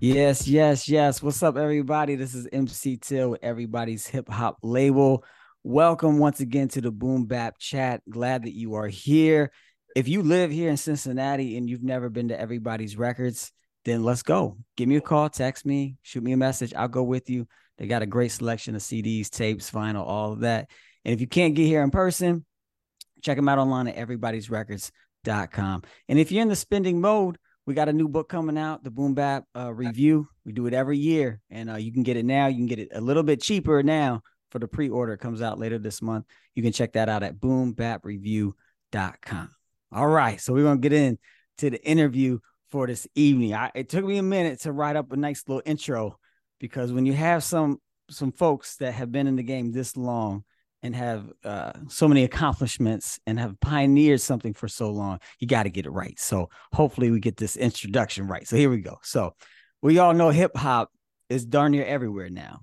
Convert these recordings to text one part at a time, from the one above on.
Yes, yes, yes. What's up, everybody? This is MC Till with everybody's hip hop label. Welcome once again to the Boom Bap Chat. Glad that you are here. If you live here in Cincinnati and you've never been to Everybody's Records, then let's go. Give me a call, text me, shoot me a message. I'll go with you. They got a great selection of CDs, tapes, vinyl, all of that. And if you can't get here in person, check them out online at everybody'srecords.com. And if you're in the spending mode, we got a new book coming out, the Boom Bap uh, review. We do it every year, and uh, you can get it now. You can get it a little bit cheaper now for the pre-order. It comes out later this month. You can check that out at boombapreview.com. All right, so we're gonna get in to the interview for this evening. I, it took me a minute to write up a nice little intro because when you have some some folks that have been in the game this long and have uh, so many accomplishments and have pioneered something for so long, you got to get it right. So hopefully we get this introduction right. So here we go. So we all know hip hop is darn near everywhere now,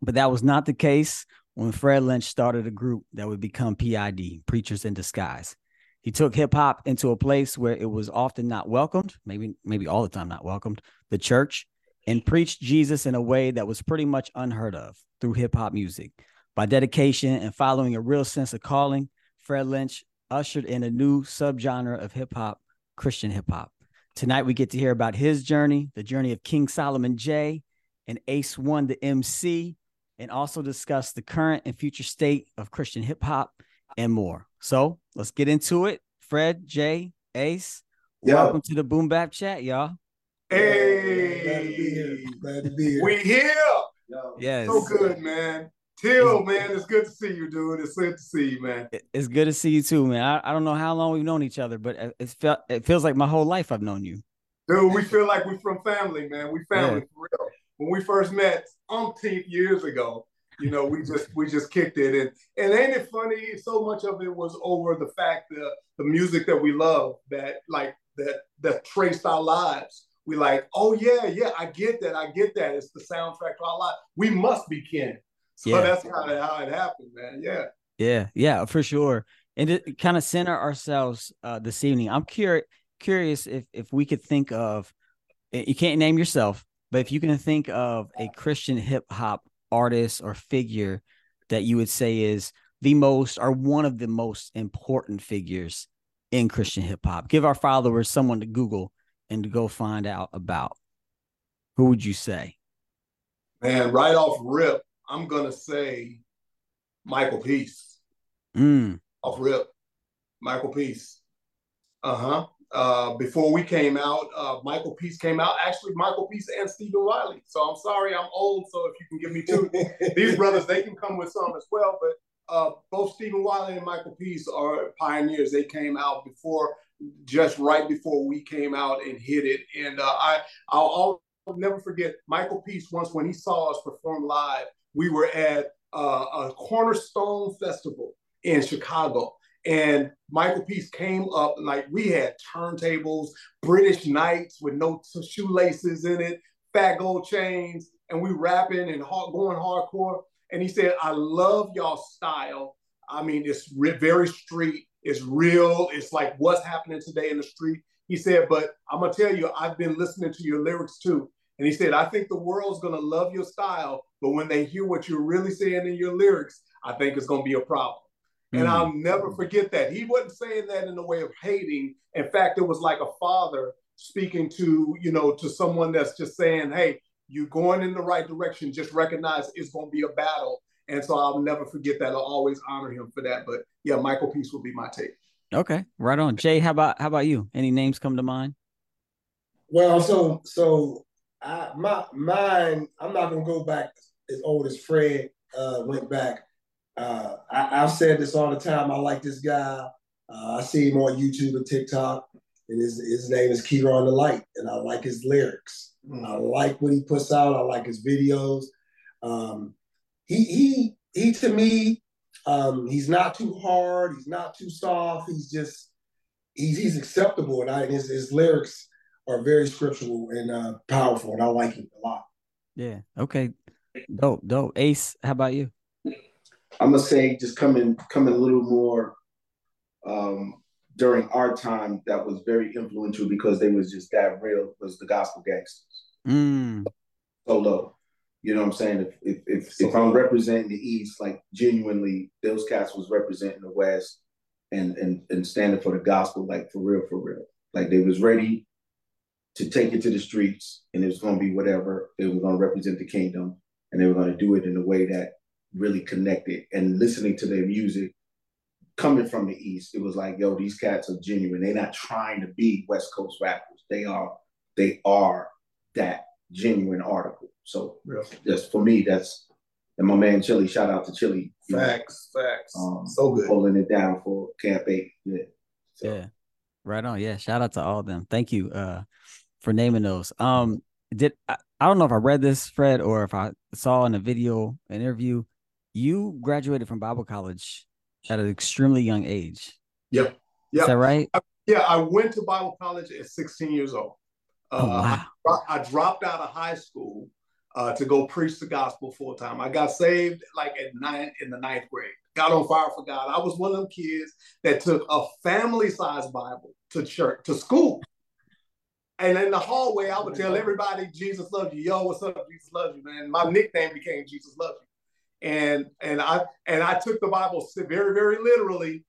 but that was not the case when Fred Lynch started a group that would become PID, Preachers in Disguise. He took hip hop into a place where it was often not welcomed, maybe maybe all the time not welcomed, the church, and preached Jesus in a way that was pretty much unheard of through hip hop music. By dedication and following a real sense of calling, Fred Lynch ushered in a new subgenre of hip hop, Christian hip hop. Tonight, we get to hear about his journey, the journey of King Solomon J and Ace One, the MC, and also discuss the current and future state of Christian hip hop and more. So let's get into it. Fred, Jay, Ace, Yo. welcome to the Boom Bap Chat, y'all. Hey, glad to be here. Glad to be here. We here. Yes. So good, man. Till, man, it's good to see you, dude. It's good to see you, man. It's good to see you too, man. I, I don't know how long we've known each other, but it felt it feels like my whole life I've known you. Dude, we feel like we're from family, man. We family yeah. for real. When we first met umpteenth years ago, you know, we just we just kicked it. And and ain't it funny? So much of it was over the fact that the music that we love that like that that traced our lives. We like, oh yeah, yeah, I get that, I get that. It's the soundtrack to our life. We must be kin. So yeah. that's kind of how it happened, man. Yeah. Yeah, yeah, for sure. And to kind of center ourselves uh, this evening, I'm curious curious if if we could think of you can't name yourself, but if you can think of a Christian hip hop artist or figure that you would say is the most or one of the most important figures in Christian hip hop. Give our followers someone to Google and to go find out about. Who would you say? Man, right off rip, I'm gonna say Michael Peace. Mm. Off rip, Michael Peace. Uh-huh. Uh, before we came out, uh, Michael Peace came out. Actually, Michael Peace and Stephen Wiley. So I'm sorry, I'm old. So if you can give me two, these brothers, they can come with some as well. But uh, both Stephen Wiley and Michael Peace are pioneers. They came out before, just right before we came out and hit it. And uh, I, I'll, I'll never forget Michael Peace once when he saw us perform live we were at uh, a Cornerstone Festival in Chicago. And Michael Peace came up like we had turntables, British Knights with no shoelaces in it, fat gold chains, and we rapping and hard, going hardcore. And he said, "I love y'all style. I mean, it's re- very street. It's real. It's like what's happening today in the street." He said, "But I'm gonna tell you, I've been listening to your lyrics too." And he said, I think the world's going to love your style, but when they hear what you're really saying in your lyrics, I think it's going to be a problem. Mm. And I'll never forget that. He wasn't saying that in the way of hating. In fact, it was like a father speaking to, you know, to someone that's just saying, hey, you're going in the right direction. Just recognize it's going to be a battle. And so I'll never forget that. I'll always honor him for that. But yeah, Michael Peace will be my take. Okay, right on. Jay, how about how about you? Any names come to mind? Well, so so I my mine. I'm not gonna go back as old as Fred uh, went back. Uh, I, have said this all the time. I like this guy. Uh, I see him on YouTube and TikTok, and his his name is Keyron the Light, and I like his lyrics. Mm-hmm. I like what he puts out. I like his videos. Um, he he he to me, um, he's not too hard. He's not too soft. He's just he's he's acceptable, and I, his his lyrics are very scriptural and uh, powerful, and I like it a lot. Yeah. Okay. Dope. Dope. Ace, how about you? I'm gonna say just coming coming a little more um, during our time that was very influential because they was just that real was the gospel gangsters. Mm. Solo. You know what I'm saying? If if if, if I'm representing the East, like genuinely, those cats was representing the West and and and standing for the gospel, like for real, for real. Like they was ready to take it to the streets, and it was going to be whatever. They were going to represent the kingdom, and they were going to do it in a way that really connected. And listening to their music, coming from the East, it was like, yo, these cats are genuine. They're not trying to be West Coast rappers. They are, they are that genuine article. So Real. just for me, that's and my man Chili. Shout out to Chili. you know, Facts, facts. Um, so good. holding it down for Camp Eight. Yeah. So, Yeah. Right on. Yeah. Shout out to all of them. Thank you uh for naming those. Um did I, I don't know if I read this, Fred, or if I saw in a video an interview. You graduated from Bible college at an extremely young age. Yeah. Yeah. Is that right? Yeah, I went to Bible college at 16 years old. Uh, Oh, wow. I, I dropped out of high school uh, to go preach the gospel full time. I got saved like at nine in the ninth grade. Got on fire for God. I was one of them kids that took a family size Bible to church to school. And in the hallway, I would tell everybody, "Jesus loves you." Yo, what's up? Jesus loves you, man. My nickname became Jesus loves you, and and I and I took the Bible very very literally,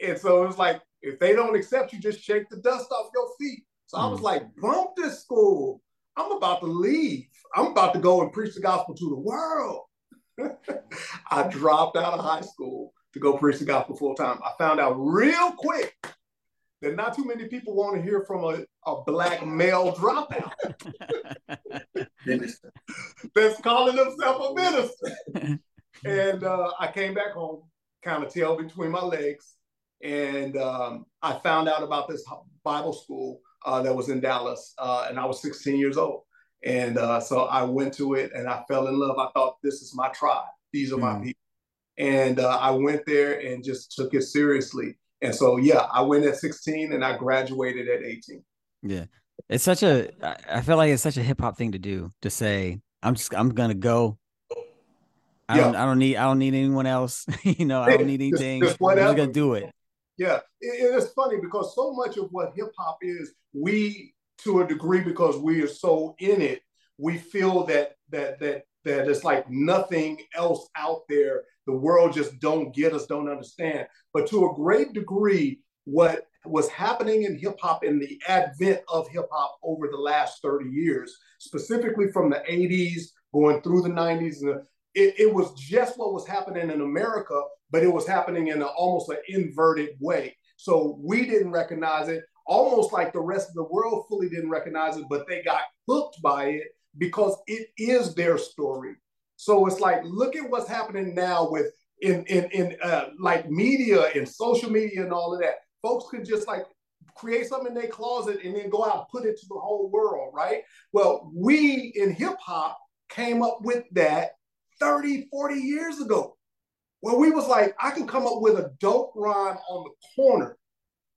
and so it was like if they don't accept you, just shake the dust off your feet. So I was Mm. like, bump this school. I'm about to leave. I'm about to go and preach the gospel to the world. I dropped out of high school to go preach the gospel full time. I found out real quick that not too many people want to hear from a, a black male dropout that's calling himself a minister. and uh, I came back home, kind of tail between my legs, and um, I found out about this Bible school uh, that was in Dallas, uh, and I was 16 years old. And uh, so I went to it, and I fell in love. I thought this is my tribe; these are my Mm. people. And uh, I went there and just took it seriously. And so, yeah, I went at 16, and I graduated at 18. Yeah. It's such a, I feel like it's such a hip hop thing to do to say, I'm just I'm gonna go. I Yeah. don't I don't need I don't need anyone else. you know, I don't need anything. just I'm just gonna do it. Yeah, it, it's funny because so much of what hip hop is, we to a degree because we are so in it, we feel that that that that it's like nothing else out there. The world just don't get us, don't understand. But to a great degree, what was happening in hip hop in the advent of hip hop over the last 30 years, specifically from the 80s going through the 90s, it, it was just what was happening in America, but it was happening in a, almost an inverted way. So we didn't recognize it, almost like the rest of the world fully didn't recognize it, but they got hooked by it because it is their story. So it's like, look at what's happening now with in in in uh, like media and social media and all of that. Folks could just like create something in their closet and then go out and put it to the whole world, right? Well, we in hip hop came up with that 30, 40 years ago. Where we was like, I can come up with a dope rhyme on the corner.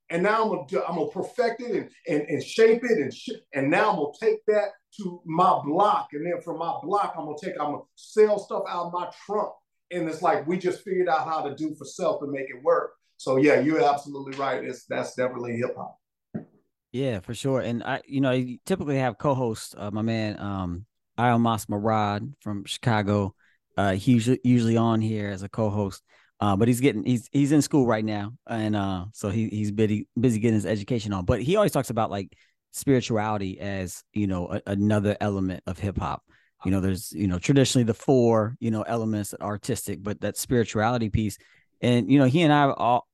And now I'm gonna, I'm gonna perfect it and, and, and shape it and sh- and now I'm gonna take that to my block. And then from my block, I'm gonna take, I'm gonna sell stuff out of my trunk. And it's like we just figured out how to do for self and make it work. So yeah, you're absolutely right. It's that's definitely hip hop. Yeah, for sure. And I, you know, I typically have co-host uh, my man um Mas Marad from Chicago. Uh he's usually usually on here as a co-host. Uh, but he's getting he's he's in school right now. And uh so he he's busy busy getting his education on. But he always talks about like spirituality as, you know, a, another element of hip hop. You know, there's, you know, traditionally the four, you know, elements that are artistic, but that spirituality piece. And you know, he and I all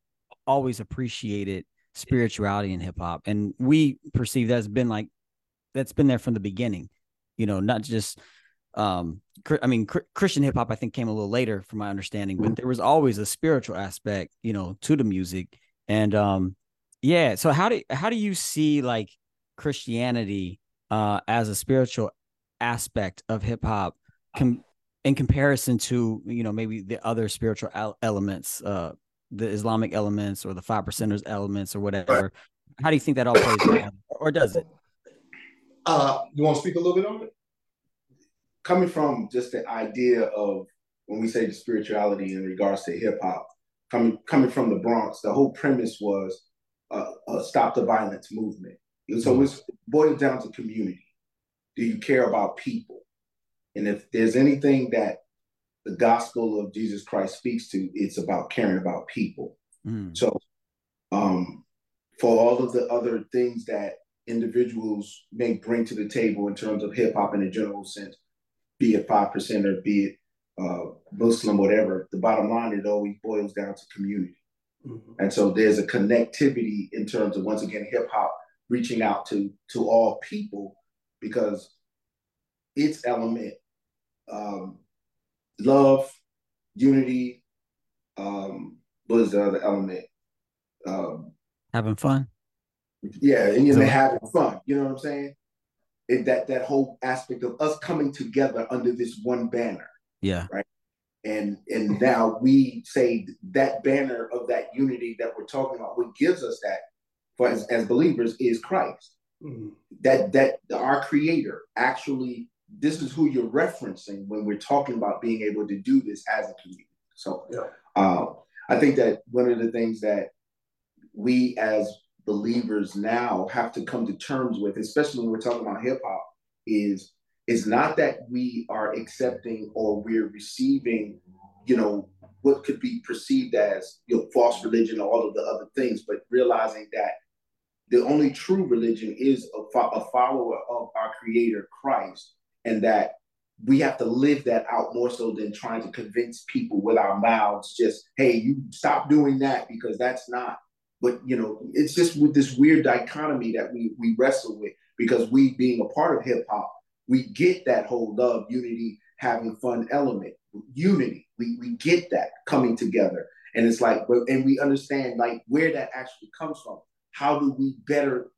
always appreciated spirituality in hip hop, and we perceive that's been like that's been there from the beginning. You know, not just um, I mean, Christian hip hop I think came a little later, from my understanding, but there was always a spiritual aspect, you know, to the music, and um, yeah. So how do how do you see like Christianity uh as a spiritual aspect of hip hop com- in comparison to you know maybe the other spiritual el- elements uh the islamic elements or the five percenters elements or whatever how do you think that all plays together or does it Uh, you want to speak a little bit on it? coming from just the idea of when we say the spirituality in regards to hip hop, coming coming from the Bronx, the whole premise was uh, a stop the violence movement. So it's boiled down to community. do you care about people? And if there's anything that the gospel of Jesus Christ speaks to, it's about caring about people. Mm. So, um, for all of the other things that individuals may bring to the table in terms of hip hop in a general sense, be it five percent or be it uh, Muslim, whatever, the bottom line it always boils down to community. Mm-hmm. And so there's a connectivity in terms of once again hip hop reaching out to to all people because its element um, love, unity. Um, what is the other element? Um, having fun. Yeah, and you know, having fun. You know what I'm saying? It, that that whole aspect of us coming together under this one banner. Yeah. Right. And and now we say that banner of that unity that we're talking about, what gives us that for as, as believers is Christ. Mm-hmm. That that our creator actually this is who you're referencing when we're talking about being able to do this as a community. So yeah. uh, I think that one of the things that we as believers now have to come to terms with, especially when we're talking about hip hop, is is not that we are accepting or we're receiving, you know, what could be perceived as you know false religion or all of the other things, but realizing that the only true religion is a, fo- a follower of our Creator Christ, and that we have to live that out more so than trying to convince people with our mouths just hey you stop doing that because that's not but you know it's just with this weird dichotomy that we we wrestle with because we being a part of hip hop we get that whole love unity having fun element unity we we get that coming together and it's like and we understand like where that actually comes from how do we better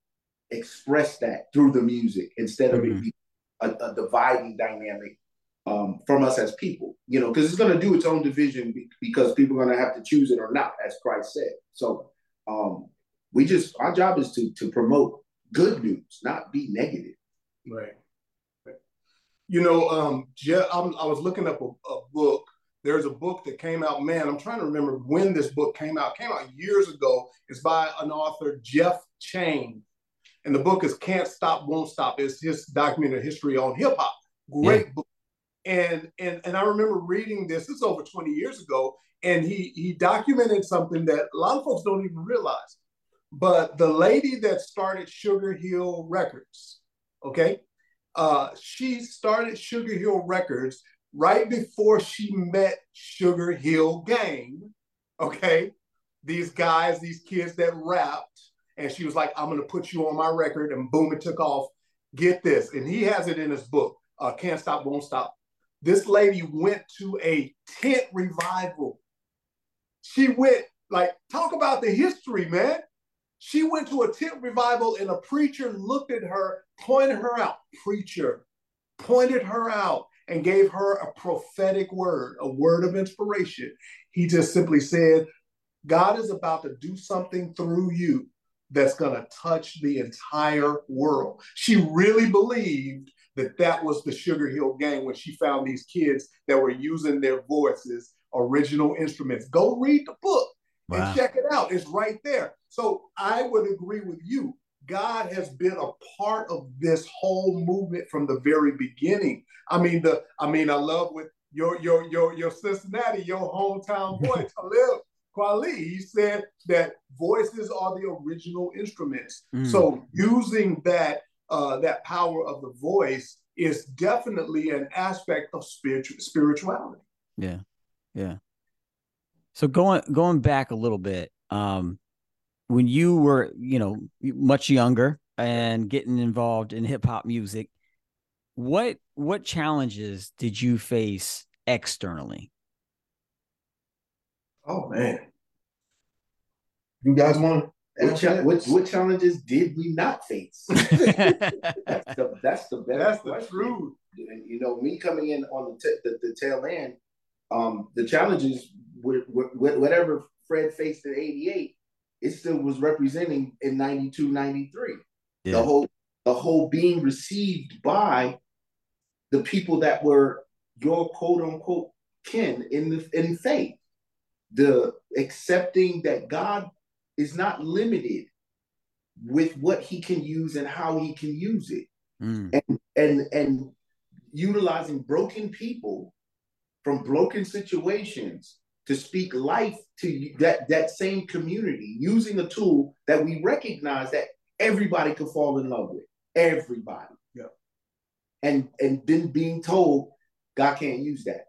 express that through the music instead of mm-hmm. it being a, a dividing dynamic um, from us as people, you know, because it's going to do its own division because people are going to have to choose it or not, as Christ said. So um, we just our job is to to promote good news, not be negative. Right. right. You know, um, I'm, i was looking up a, a, book. There's a book that came out. Man, I'm trying to remember when this book came out. It came out years ago. It's by an author, Jeff Chang, and the book is Can't Stop, Won't Stop. It's his documented history on hip hop. Great yeah. book. And, and and I remember reading this, this is over 20 years ago, and he he documented something that a lot of folks don't even realize. But the lady that started Sugar Hill Records, okay, uh, she started Sugar Hill Records right before she met Sugar Hill Gang, okay? These guys, these kids that rapped, and she was like, I'm to put you on my record. And boom, it took off. Get this. And he has it in his book, uh, Can't Stop, Won't Stop. This lady went to a tent revival. She went, like, talk about the history, man. She went to a tent revival and a preacher looked at her, pointed her out. Preacher pointed her out and gave her a prophetic word, a word of inspiration. He just simply said, God is about to do something through you that's going to touch the entire world. She really believed that that was the Sugar Hill Gang when she found these kids that were using their voices, original instruments. Go read the book wow. and check it out. It's right there. So I would agree with you. God has been a part of this whole movement from the very beginning. I mean, the I mean, I love with your your your your Cincinnati, your hometown boy, Talib Kweli, he said that voices are the original instruments. Mm. So using that uh, that power of the voice is definitely an aspect of spiritual spirituality. Yeah, yeah. So going going back a little bit, um, when you were you know much younger and getting involved in hip hop music, what what challenges did you face externally? Oh man. You guys want what, cha- what, what, challenges did we not face? that's the that's the better that's the truth. And you know, me coming in on the, t- the, the tail end, um, the challenges with, with, with whatever Fred faced in '88, it still was representing in '92, '93. Yeah. The whole the whole being received by the people that were your quote unquote kin in the in faith the accepting that God is not limited with what he can use and how he can use it. mm. and and and utilizing broken people from broken situations to speak life to that that same community using a tool that we recognize that everybody could fall in love with. Everybody. Yeah. And and then being told god can't use that.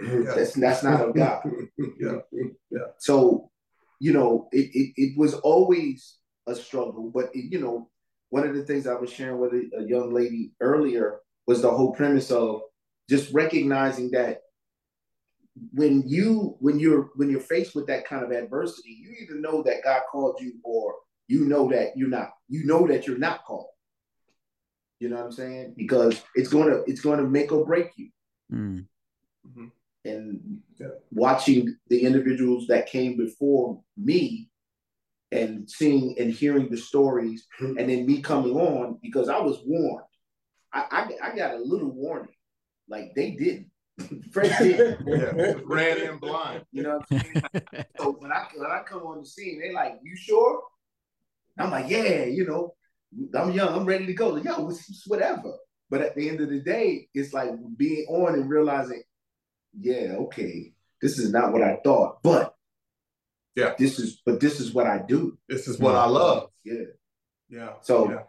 Yeah. that's that's not of god. Yeah. Yeah. So you know it, it, it was always a struggle but it, you know one of the things i was sharing with a, a young lady earlier was the whole premise of just recognizing that when you when you're when you're faced with that kind of adversity, you either know that God called you or you know that you're not. You know that you're not called. You know what I'm saying? Because it's gonna it's gonna make or break you. Mm. Mm-hmm. And watching the individuals that came before me and seeing and hearing the stories mm-hmm. and then me coming on because I was warned. I, I, I got a little warning. Like they didn't. Fresh yeah, ran in blind. You know what I'm saying? so when I when I come on the scene, they like, "You sure?" I'm like, "Yeah, you know, I'm young, I'm ready to go." Like, Yo, it's whatever. But at the end of the day, it's like being on and realizing, yeah, okay, this is not what I thought, but yeah, this is, but this is what I do. This is what I mm. love. Yeah, yeah. So yeah.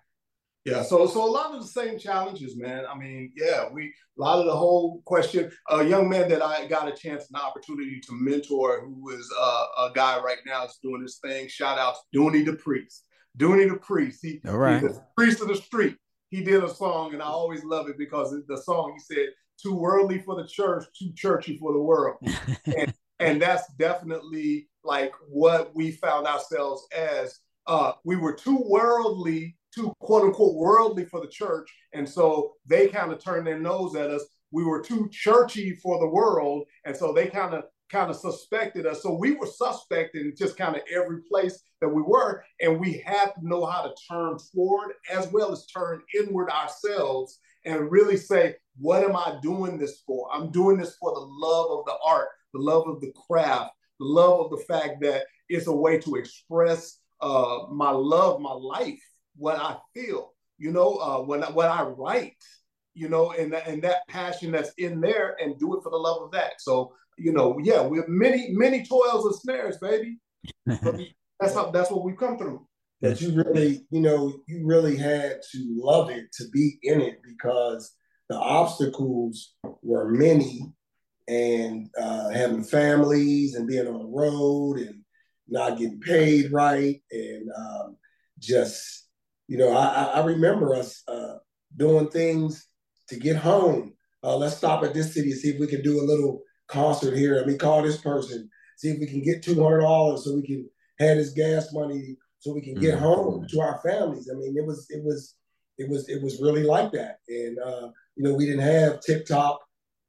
Yeah, so so a lot of the same challenges, man. I mean, yeah, we a lot of the whole question. A young man that I got a chance and opportunity to mentor, who is uh, a guy right now is doing this thing. Shout out to Dooney the priest. Dooney the priest. He, All right. he's the priest of the street. He did a song, and I always love it because the song he said, "Too worldly for the church, too churchy for the world," and and that's definitely like what we found ourselves as. Uh, we were too worldly too quote unquote worldly for the church. And so they kind of turned their nose at us. We were too churchy for the world. And so they kind of kind of suspected us. So we were suspect in just kind of every place that we were. And we had to know how to turn forward as well as turn inward ourselves and really say, what am I doing this for? I'm doing this for the love of the art, the love of the craft, the love of the fact that it's a way to express uh, my love, my life what I feel, you know, uh, when I, what I write, you know, and and that passion that's in there, and do it for the love of that. So, you know, yeah, we have many many toils and snares, baby. that's how that's what we've come through. That you really, you know, you really had to love it to be in it because the obstacles were many, and uh, having families and being on the road and not getting paid right and um, just you know, I, I remember us uh, doing things to get home. Uh, let's stop at this city and see if we can do a little concert here. Let me call this person, see if we can get two hundred dollars so we can have this gas money so we can get mm-hmm. home to our families. I mean, it was it was it was it was really like that. And uh, you know, we didn't have TikTok,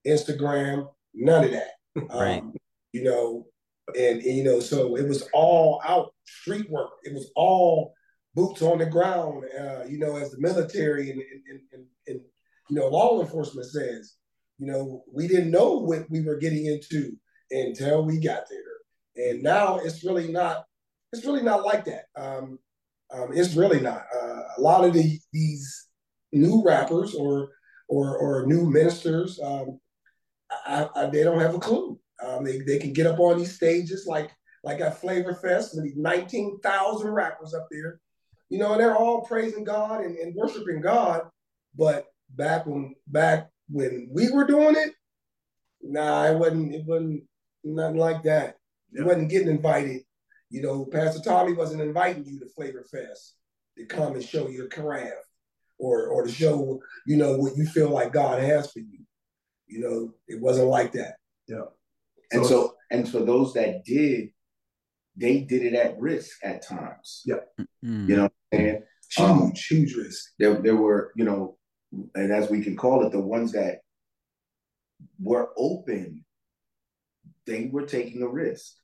Instagram, none of that. right. Um, you know, and, and you know, so it was all out street work. It was all boots on the ground, uh, you know, as the military and, and, and, and, you know, law enforcement says, you know, we didn't know what we were getting into until we got there. And now it's really not, it's really not like that. Um, um, it's really not. Uh, a lot of the, these new rappers or, or, or new ministers, um, I, I, they don't have a clue. Um, they, they can get up on these stages like like at Flavor Fest, and 19,000 rappers up there you know, and they're all praising God and, and worshiping God. But back when back when we were doing it, nah, it wasn't it wasn't nothing like that. Yeah. You wasn't getting invited. You know, Pastor Tommy wasn't inviting you to Flavor Fest to come and show your craft or or to show, you know, what you feel like God has for you. You know, it wasn't like that. Yeah. And so, so and for those that did, they did it at risk at times. Yeah. Mm-hmm. You know and huge, um, huge huge risk. There, there were, you know, and as we can call it, the ones that were open, they were taking a risk.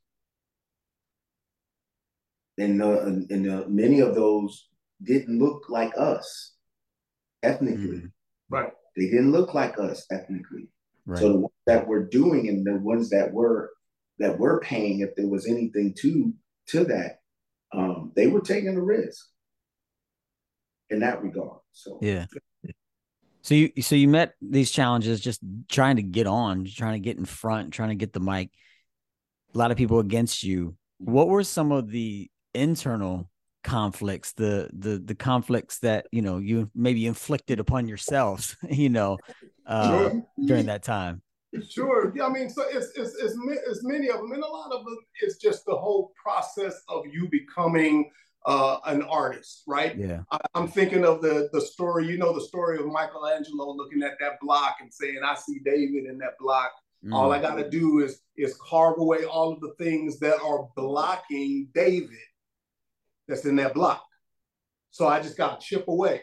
And, uh, and uh, many of those didn't look like us ethnically. Mm. Right. They didn't look like us ethnically. Right. So the ones that were doing and the ones that were that were paying, if there was anything to to that, um, they were taking a risk in that regard. So yeah. So you so you met these challenges just trying to get on, trying to get in front, trying to get the mic. A lot of people against you. What were some of the internal conflicts, the the the conflicts that you know you maybe inflicted upon yourselves, you know, uh, sure. during that time? Sure. Yeah, I mean, so it's, it's it's it's many of them, and a lot of them is just the whole process of you becoming uh, an artist, right? Yeah. I, am thinking of the the story. You know, the story of Michelangelo looking at that block and saying, "I see David in that block." Mm. All I got to do is is carve away all of the things that are blocking David that's in that block. So I just got to chip away.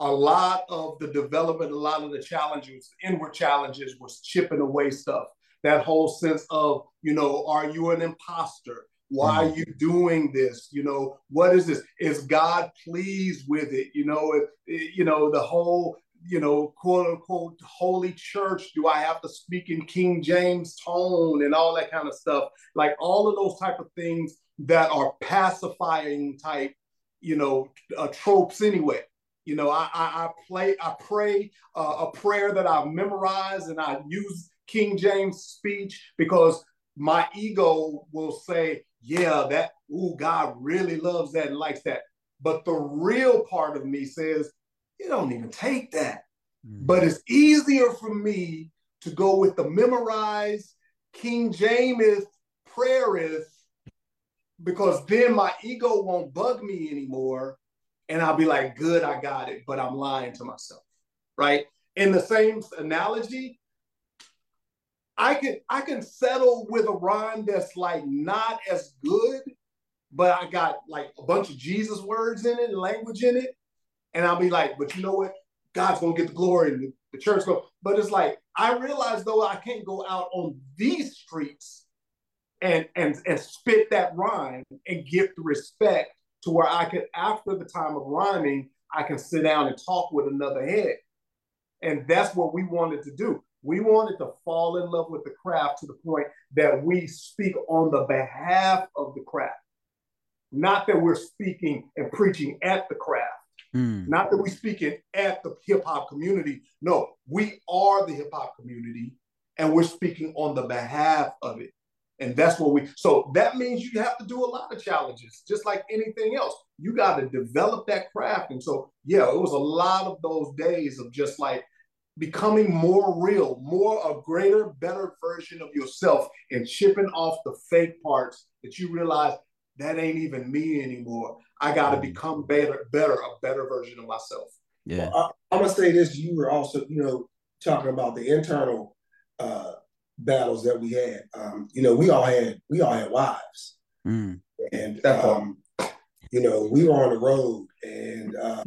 A lot of the development, a lot of the challenges, inward challenges, was chipping away stuff. That whole sense of, you know, are you an imposter? Why are mm. you doing this? You know, what is this? Is God pleased with it? You know, it, it, you know the whole, you know, quote unquote holy church. Do I have to speak in King James tone and all that kind of stuff? Like all of those type of things that are pacifying type, you know, uh, tropes anyway. You know, I, I, I play, I pray uh, a prayer that I've memorized and I use King James speech because my ego will say, yeah, that, ooh, God really loves that and likes that. But the real part of me says, you don't even take that. Mm-hmm. But it's easier for me to go with the memorized King James prayer is because then my ego won't bug me anymore. And I'll be like, good, I got it, but I'm lying to myself. Right. In the same analogy, I can I can settle with a rhyme that's like not as good, but I got like a bunch of Jesus words in it language in it. And I'll be like, but you know what? God's gonna get the glory and the, church go. But it's like I realize though I can't go out on these streets and and and spit that rhyme and give the respect to where I could, after the time of rhyming, I can sit down and talk with another head. And that's what we wanted to do. We wanted to fall in love with the craft to the point that we speak on the behalf of the craft. Not that we're speaking and preaching at the craft. Mm. Not that we're speaking at the hip hop community. No, we are the hip hop community and we're speaking on the behalf of it. And that's what we, so that means you have to do a lot of challenges, just like anything else. You got to develop that craft. And so, yeah, it was a lot of those days of just like becoming more real, more a greater, better version of yourself and chipping off the fake parts that you realize that ain't even me anymore. I got to mm-hmm. become better, better, a better version of myself. Yeah. Well, I, am gonna say this. You were also, you know, talking about the internal uh, battles that we had. Um, you know, we all had we all had wives, mm. and um, you know, we were on the road, and uh,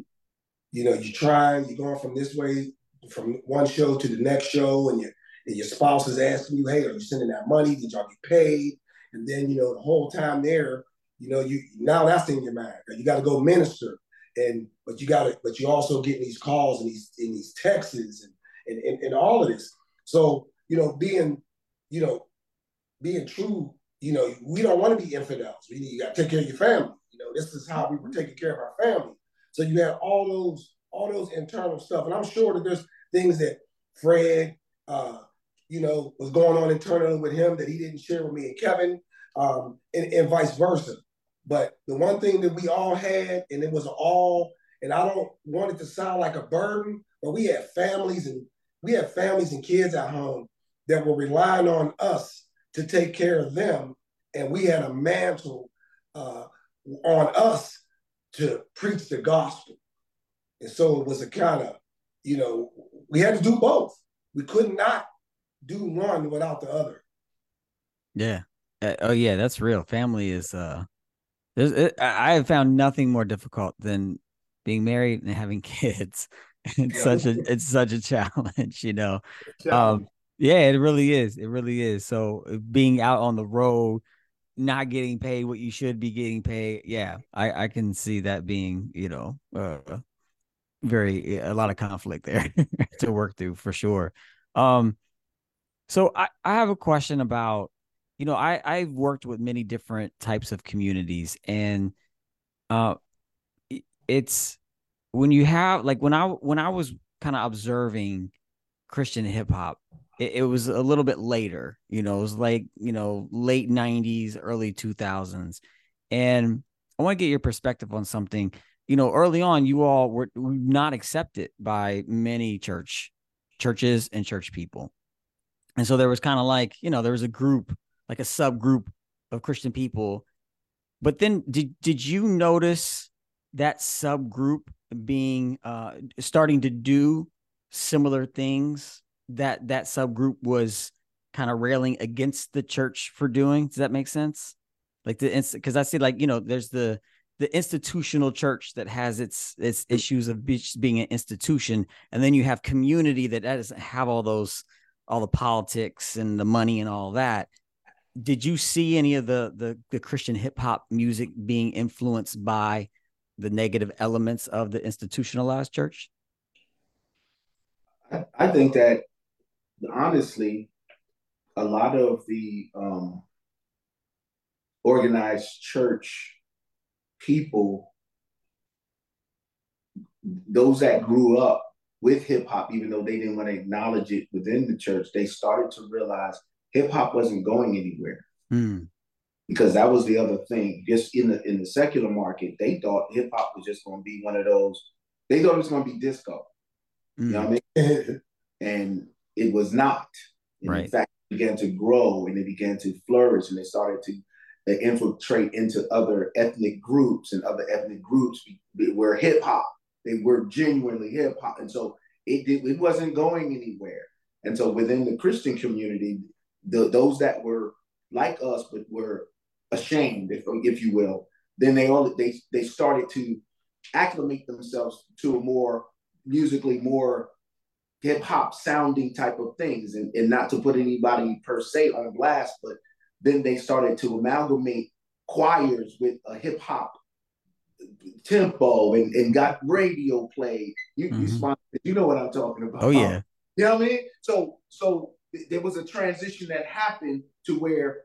you know, you're trying, you're going from this way from one show to the next show, and your and your spouse is asking you, "Hey, are you sending that money? Did y'all get paid?" And then you know the whole time there, you know, you now that's in your mind. You got to go minister, and but you got to, but you also getting these calls and these and these texts and, and and, and all of this. So you know, being you know, being true. You know, we don't want to be infidels. We you got to take care of your family. You know, this is how we were taking care of our family. So you have all those all those internal stuff, and I'm sure that there's things that Fred, uh, you know, was going on internally with him that he didn't share with me and Kevin, um, and, and vice versa. But the one thing that we all had, and it was all, and I don't want it to sound like a burden, but we had families and we had families and kids at home that were relying on us to take care of them, and we had a mantle uh, on us to preach the gospel. And so it was a kind of you know, we had to do both. We could not do one without the other. Yeah. Uh, oh yeah, that's real. Family is uh there's it, I have found nothing more difficult than being married and having kids. It's such a it's such a challenge, you know. Um yeah, it really is. It really is. So uh, being out on the road, not getting paid what you should be getting paid, yeah, I I can see that being, you know, uh, very a lot of conflict there to work through for sure. Um, so I I have a question about you know I I've worked with many different types of communities and uh it's when you have like when I when I was kind of observing Christian hip hop, it, it, was a little bit later. You know, it was like you know late '90s, early 2000s, and I want to get your perspective on something. You know, early on, you all were not accepted by many church churches and church people, and so there was kind of like you know there was a group, like a subgroup of Christian people. But then, did did you notice that subgroup being uh starting to do similar things that that subgroup was kind of railing against the church for doing. Does that make sense? Like the because I see like you know there's the the institutional church that has its its mm. issues of being an institution, and then you have community that doesn't have all those all the politics and the money and all that. Did you see any of the the, the Christian hip hop music being influenced by the negative elements of the institutionalized church? I, I think that honestly, a lot of the um, organized church people, those that grew up with hip hop, even though they didn't want to acknowledge it within the church, they started to realize hip hop wasn't going anywhere. Mm. Because that was the other thing. Just in the in the secular market, they thought hip hop was just going to be one of those. They thought it was going to be disco. Mm. You know what I mean? and it was not. And right. In fact, it began to grow and it began to flourish, and they started to uh, infiltrate into other ethnic groups, and other ethnic groups were hip hop. They were genuinely hip hop, and so it it wasn't going anywhere. And so within the Christian community, the, those that were like us but were ashamed, if if you will, then they all they they started to acclimate themselves to a more musically more hip hop sounding type of things, and, and not to put anybody per se on blast, but then they started to amalgamate choirs with a hip hop tempo and, and got radio play. You, mm-hmm. you, know what I'm talking about. Oh yeah. You know what I mean? So so there was a transition that happened to where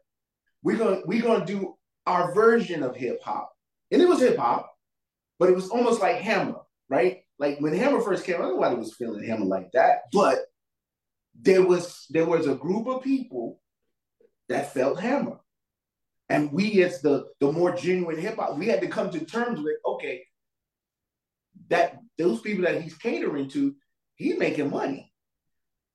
we're gonna we're gonna do our version of hip hop. And it was hip hop, but it was almost like Hammer, right? Like when Hammer first came, nobody was feeling Hammer like that. But there was there was a group of people that felt Hammer. And we as the the more genuine hip hop, we had to come to terms with, okay, that those people that he's catering to, he's making money.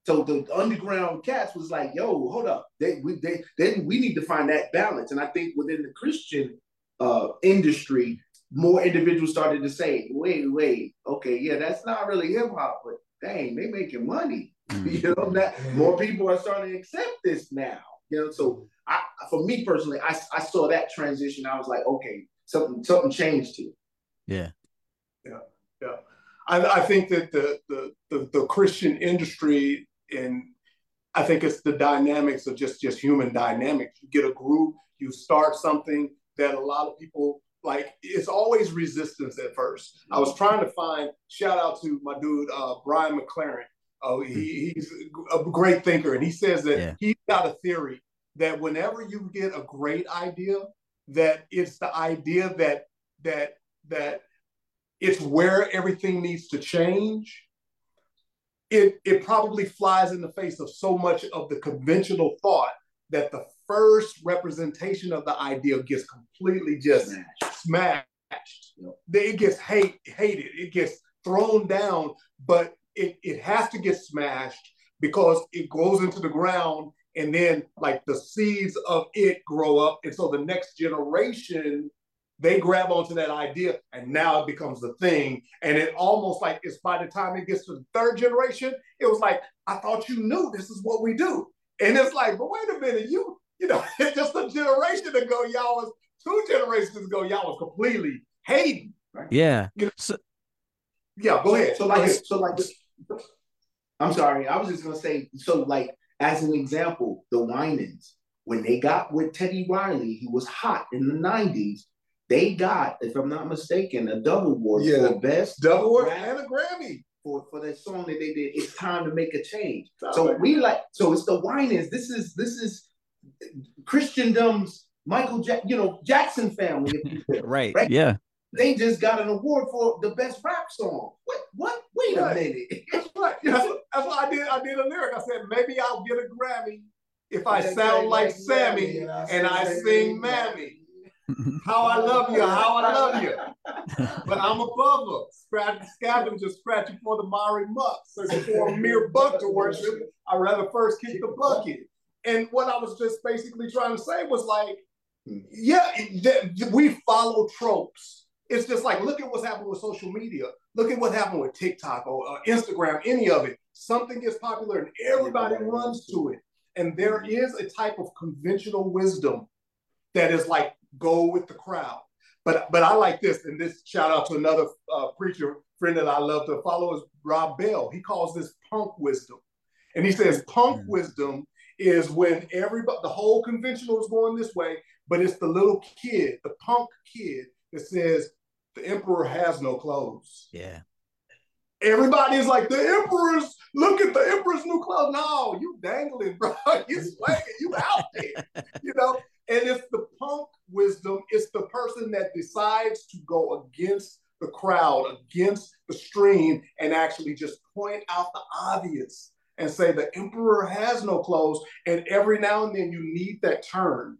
So the underground cats was like, yo, hold up. They we they then we need to find that balance. And I think within the Christian uh industry, more individuals started to say, wait, wait, okay, yeah, that's not really hip hop, but dang, they making money. Mm-hmm. You know, that more people are starting to accept this now. You know, so I, for me personally, I, I saw that transition. I was like, okay, something something changed here. Yeah, yeah, yeah. I, I think that the, the the the Christian industry and I think it's the dynamics of just just human dynamics. You get a group, you start something that a lot of people like it's always resistance at first. I was trying to find shout out to my dude uh, Brian McLaren. Oh, he, he's a great thinker, and he says that yeah. he's got a theory that whenever you get a great idea, that it's the idea that that that it's where everything needs to change. It it probably flies in the face of so much of the conventional thought that the first representation of the idea gets completely just smashed. smashed. Yep. It gets hate, hated, it gets thrown down, but it, it has to get smashed because it goes into the ground and then like the seeds of it grow up. And so the next generation, they grab onto that idea and now it becomes the thing. And it almost like it's by the time it gets to the third generation, it was like, I thought you knew this is what we do. And it's like, but wait a minute, you you know, just a generation ago, y'all was two generations ago, y'all was completely hating. Right? Yeah. You know, so, yeah, go ahead. So like, so like, I'm sorry, I was just gonna say, so like, as an example, the Winans, when they got with Teddy Riley, he was hot in the '90s. They got, if I'm not mistaken, a double award yeah. for best double award and a Grammy for, for that song that they did. It's time to make a change. So we like, so it's the Winans. This is this is Christendom's Michael, ja- you know, Jackson family. right. right. Yeah. they just got an award for the best rap song. What? What? Wait Right. a minute. That's right. That's what, that's what I did. I did a lyric. I said maybe I'll get a Grammy if I They sound say like like Sammy Mammy, and I sing Mammy. How I love you, how I love you. But I'm above her. Scratch scavenger scratching for the Mari muck. Searching for a mere buck to worship. I'd rather first kick the bucket. And what I was just basically trying to say was like, yeah, that- we follow tropes. It's just like, look at what's happened with social media. Look at what happened with TikTok or uh, Instagram, any of it. Something gets popular and everybody runs to it. And there is a type of conventional wisdom that is like, go with the crowd. But but I like this, and this shout out to another uh, preacher friend that I love to follow is Rob Bell. He calls this punk wisdom, and he says punk Mm. wisdom is when everybody, the whole conventional is going this way, but it's the little kid, the punk kid that says the emperor has no clothes. Yeah. Everybody's like the emperor's. Look at the emperor's new clothes. No, you dangling, bro. You swinging. You out there. You know. And it's the punk wisdom. It's the person that decides to go against the crowd, against the stream, and actually just point out the obvious and say the emperor has no clothes. And every now and then you need that turn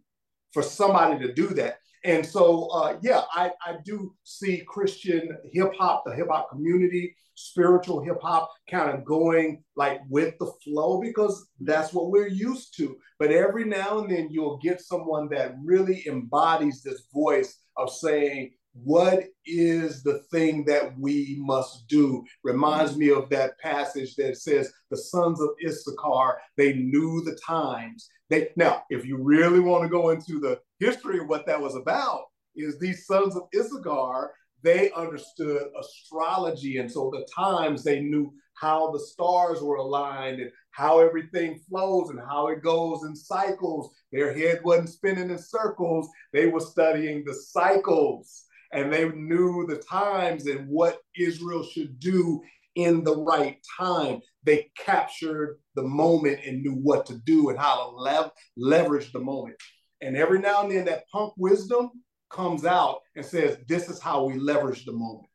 for somebody to do that. And so, uh, yeah, I, I do see Christian hip hop, the hip hop community, spiritual hip hop kind of going like with the flow because that's what we're used to. But every now and then you'll get someone that really embodies this voice of saying, what is the thing that we must do? Reminds me of that passage that says, the sons of Issachar, they knew the times. They now, if you really want to go into the history of what that was about, is these sons of Issachar, they understood astrology. And so the times they knew how the stars were aligned and how everything flows and how it goes in cycles. Their head wasn't spinning in circles, they were studying the cycles and they knew the times and what Israel should do in the right time. They captured the moment and knew what to do and how to lev- leverage the moment. And every now and then, that punk wisdom comes out and says, This is how we leverage the moment.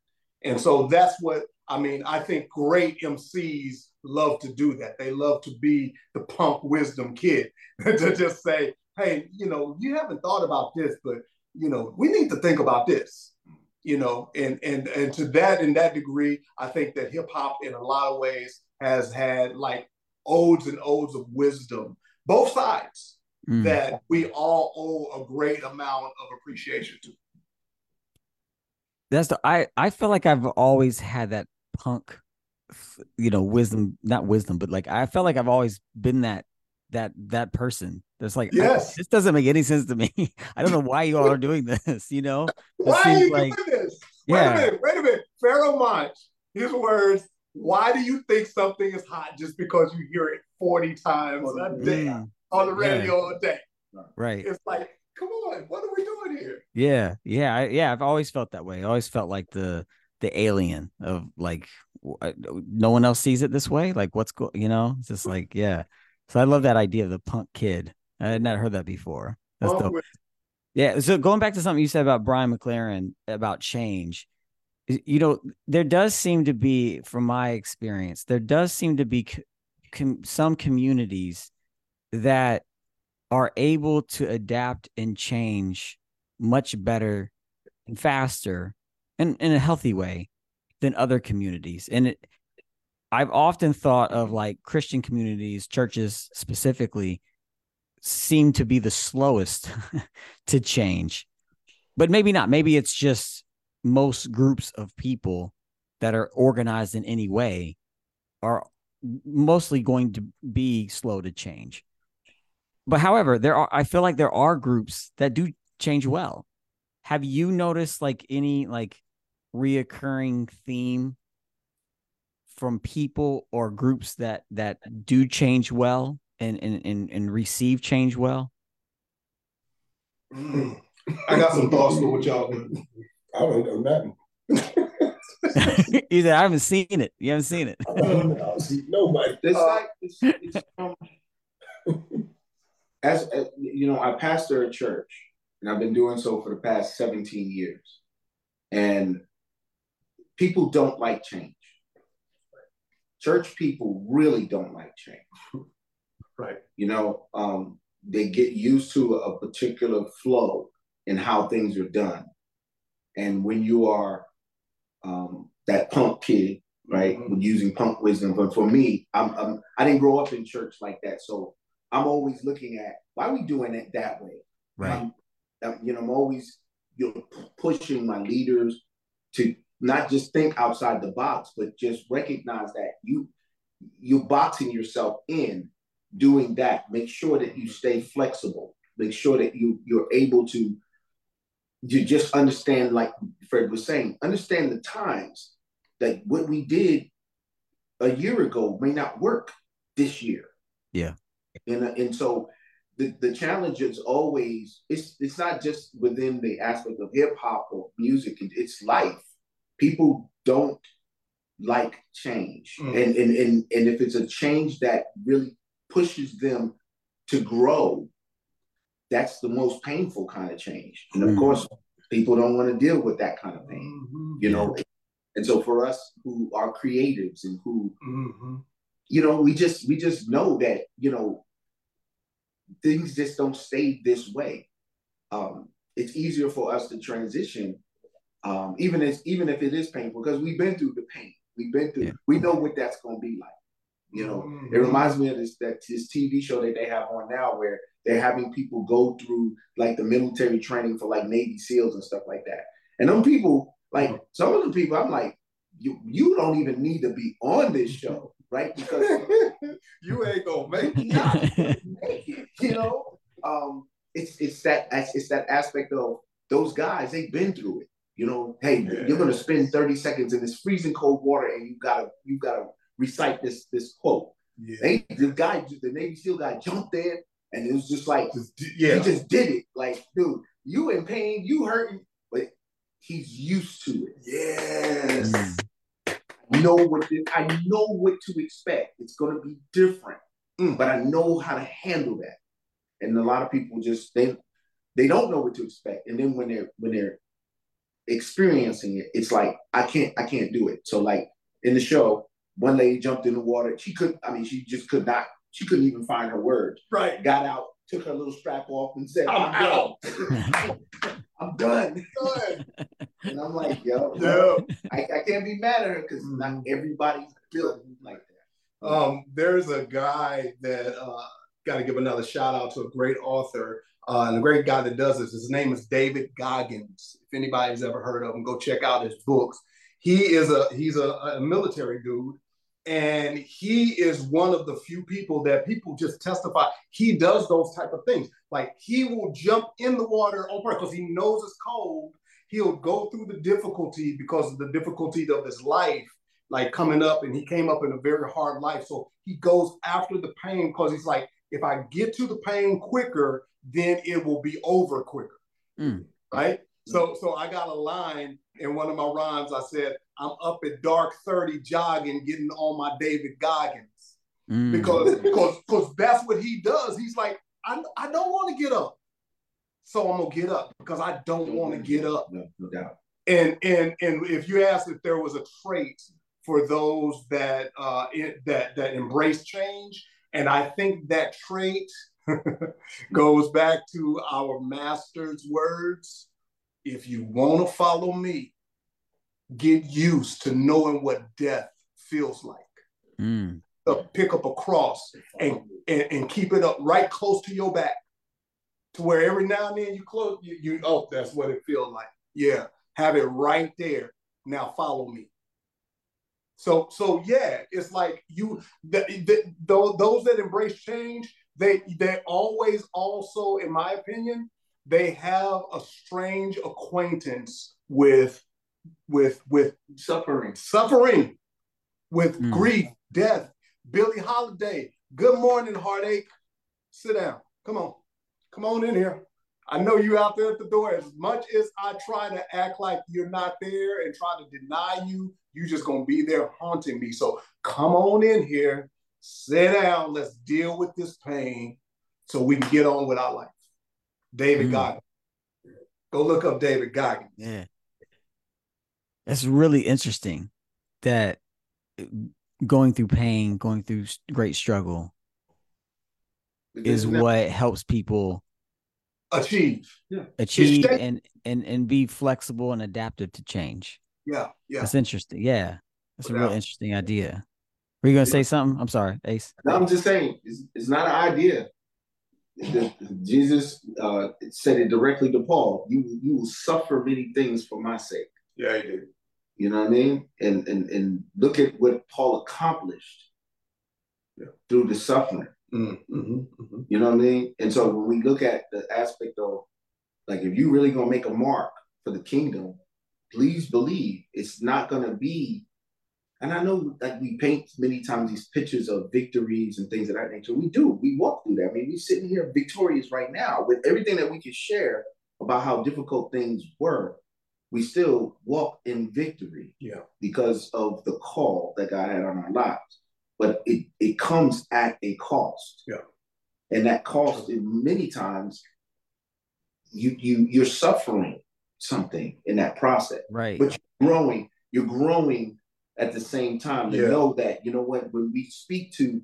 And so that's what I mean. I think great MCs love to do that. They love to be the punk wisdom kid to just say, Hey, you know, you haven't thought about this, but you know, we need to think about this you know, and and and to that in that degree, I think that hip hop in a lot of ways has had like odes and odes of wisdom, both sides, Mm. that we all owe a great amount of appreciation to. That's the I I feel like I've always had that punk you know wisdom not wisdom but like I felt like I've always been that that that person that's like Yes. this doesn't make any sense to me I don't know why you all are doing this you know Why are seems you like- doing this? Wait Yeah. a minute, wait a minute. Pharoahe Monch, his words, why do you think something is hot just because you hear it 40 times a day Mm, on the Yeah. radio a day? right It's like, come on, what are we doing here? yeah yeah I, yeah I've always felt that way I always felt like the the alien of like no one else sees it this way like what's go you know it's just like yeah so I love that idea of the punk kid I had not heard that before that's Punk dope. Yeah. So going back to something you said about Brian McLaren about change, you know, there does seem to be, from my experience, there does seem to be com- some communities that are able to adapt and change much better and faster and in a healthy way than other communities. And it, I've often thought of like Christian communities, churches specifically, seem to be the slowest to change. But maybe not. Maybe it's just most groups of people that are organized in any way are mostly going to be slow to change. But however, there are I feel like there are groups that do change well. Have you noticed like any like reoccurring theme from people or groups that that do change well and and and, and receive change well? Mm. I got some thoughts for what y'all do. I don't know nothing. you said I haven't seen it. You haven't seen it. I don't, I see nobody. It's Uh, like it's, it's um, as, as you know, I pastor a church, and I've been doing so for the past 17 years. And people don't like change. Church people really don't like change. Right. You know, um, they get used to a particular flow in how things are done. And when you are um, that punk kid, right, mm-hmm. using punk wisdom, but for me, I'm, I'm I didn't grow up in church like that, so I'm always looking at why are we doing it that way, right? I'm, I'm, you know, I'm always you know pushing my leaders to not just think outside the box, but just recognize that you you're boxing yourself in doing that. Make sure that you stay flexible. Make sure that you you're able to you just understand, like Fred was saying, understand the times. that what we did a year ago may not work this year. Yeah. And uh, and so the, the challenge is always it's it's not just within the aspect of hip hop or music, it's life. People don't like change. Mm. And, and and and if it's a change that really pushes them to grow, that's the most painful kind of change. And of mm-hmm. course, people don't want to deal with that kind of pain, mm-hmm. you know. And so for us who are creatives and who, mm-hmm. you know, we just we just know that you know things just don't stay this way. Um, it's easier for us to transition, um, even as even if it is painful, because we've been through the pain. We've been through. Yeah. We know what that's going to be like. You know, mm-hmm. it reminds me of this that this TV show that they have on now where they're having people go through like the military training for like Navy SEALs and stuff like that. And them people, like mm-hmm. some of the people, I'm like, you you don't even need to be on this show, right? Because you ain't gonna make it. make it, you know. Um, it's it's that it's that aspect of those guys. They've been through it. You know, hey, yeah. you're gonna spend 30 seconds in this freezing cold water, and you gotta you gotta recite this this quote. Yeah. They, the guy, the Navy SEAL guy, jumped in, and it was just like, just, yeah, he just did it. Like, dude, you in pain, you hurting, but he's used to it. Yes. Mm. I know what this, I know what to expect. It's gonna be different, mm. but I know how to handle that. And a lot of people just they they don't know what to expect, and then when they're when they're experiencing it, it's like I can't I can't do it. So like in the show, one lady jumped in the water. She could, I mean, she just could not, she couldn't even find her words. Right. Got out, took her little strap off and said, I'm, I'm out. I'm done. done. and I'm like, yo, no. I, I can't be mad at her because mm-hmm. not everybody's built like that. Um, there's a guy that uh, got to give another shout out to a great author uh, and a great guy that does this. His name is David Goggins. If anybody's ever heard of him, go check out his books. He is a he's a, a military dude and he is one of the few people that people just testify he does those type of things like he will jump in the water on purpose because he knows it's cold he'll go through the difficulty because of the difficulty of his life like coming up and he came up in a very hard life so he goes after the pain because he's like if i get to the pain quicker then it will be over quicker mm. right so so i got a line in one of my rhymes i said I'm up at dark 30 jogging, getting on my David Goggins. Mm. Because because because that's what he does. He's like, I, I don't want to get up. So I'm gonna get up because I don't want to get up. No, no doubt. And and and if you ask if there was a trait for those that uh that that embrace change, and I think that trait goes back to our master's words. If you want to follow me, get used to knowing what death feels like. Mm. To pick up a cross and, and, and keep it up right close to your back to where every now and then you close, you, you oh, that's what it feels like. Yeah, have it right there. Now follow me. So, so yeah, it's like you, the, the, the, those that embrace change, they they always also, in my opinion, they have a strange acquaintance with with with suffering, suffering, with mm. grief, death. Billie Holiday. Good morning, heartache. Sit down. Come on, come on in here. I know you out there at the door. As much as I try to act like you're not there and try to deny you, you just gonna be there haunting me. So come on in here, sit down. Let's deal with this pain so we can get on with our life. David mm. Goggins. Go look up David Goggins. Yeah. That's really interesting. That uh, going through pain, going through great struggle, is what helps people achieve. Yeah. Achieve and and and be flexible and adaptive to change. Yeah, yeah. That's interesting. Yeah. That's a real interesting idea. Were you gonna say something? I'm sorry, Ace. No, I'm just saying it's, it's not an idea. Jesus uh, said it directly to Paul. You you will suffer many things for my sake. Yeah, he did. You know what I mean? And and and look at what Paul accomplished yeah. through the suffering. Mm-hmm, mm-hmm. You know what I mean? And so when we look at the aspect of like if you really gonna make a mark for the kingdom, please believe it's not gonna be and I know like we paint many times these pictures of victories and things of that nature. We do. We walk through that. I mean, we're sitting here victorious right now with everything that we can share about how difficult things were. We still walk in victory. Yeah. Because of the call that God had on our lives. But it it comes at a cost. Yeah. And that cost many times you you you're suffering something in that process. Right. But you're growing, you're growing at the same time to yeah. know that you know what when we speak to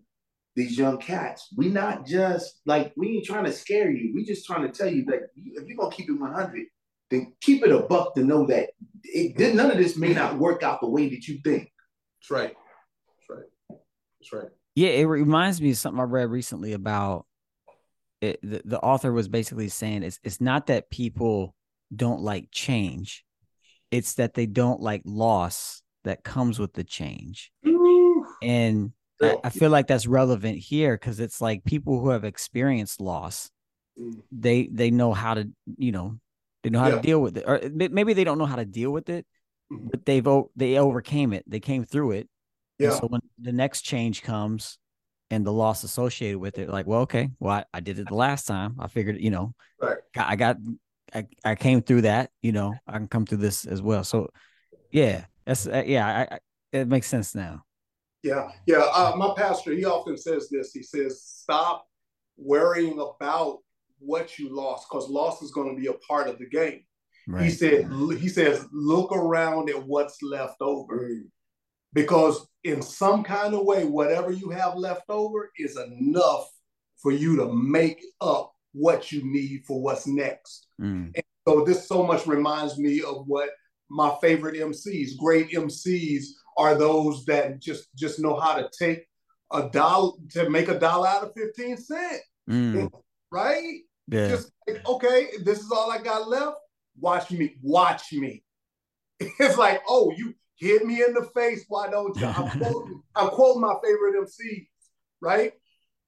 these young cats, we not just like we ain't trying to scare you. We just trying to tell you that if you're gonna keep it 100, then keep it a buck to know that it, none of this may not work out the way that you think. That's right. That's right. That's right. Yeah, it reminds me of something I read recently about it. The, the author was basically saying it's it's not that people don't like change, it's that they don't like loss that comes with the change. Ooh. And I, I, feel like that's relevant here because it's like people who have experienced loss, mm. they they know how to, you know, they know how yeah. to deal with it. Or maybe they don't know how to deal with it, mm. but they've they overcame it. They came through it. Yeah. And so when the next change comes and the loss associated with it, like, well, okay, well, I, I did it the last time. I figured, you know, right. I got I, I came through that, you know, I can come through this as well. So yeah, that's uh, yeah, I, I, it makes sense now. Yeah, yeah. Uh, my pastor, he often says this. He says, "Stop worrying about what you lost, because loss is going to be a part of the game." Right. He said, he says, look around at what's left over, mm. because in some kind of way, whatever you have left over is enough for you to make up what you need for what's next. Mm. And so this so much reminds me of what my favorite MCs. Great MCs are those that just just know how to take a dollar to make a dollar out of 15 cents. Mm. Right? Yeah. Just like, okay, this is all I got left. Watch me, watch me. It's like, oh, you hit me in the face. Why don't you? I'm quoting, I'm quoting my favorite MCs, right?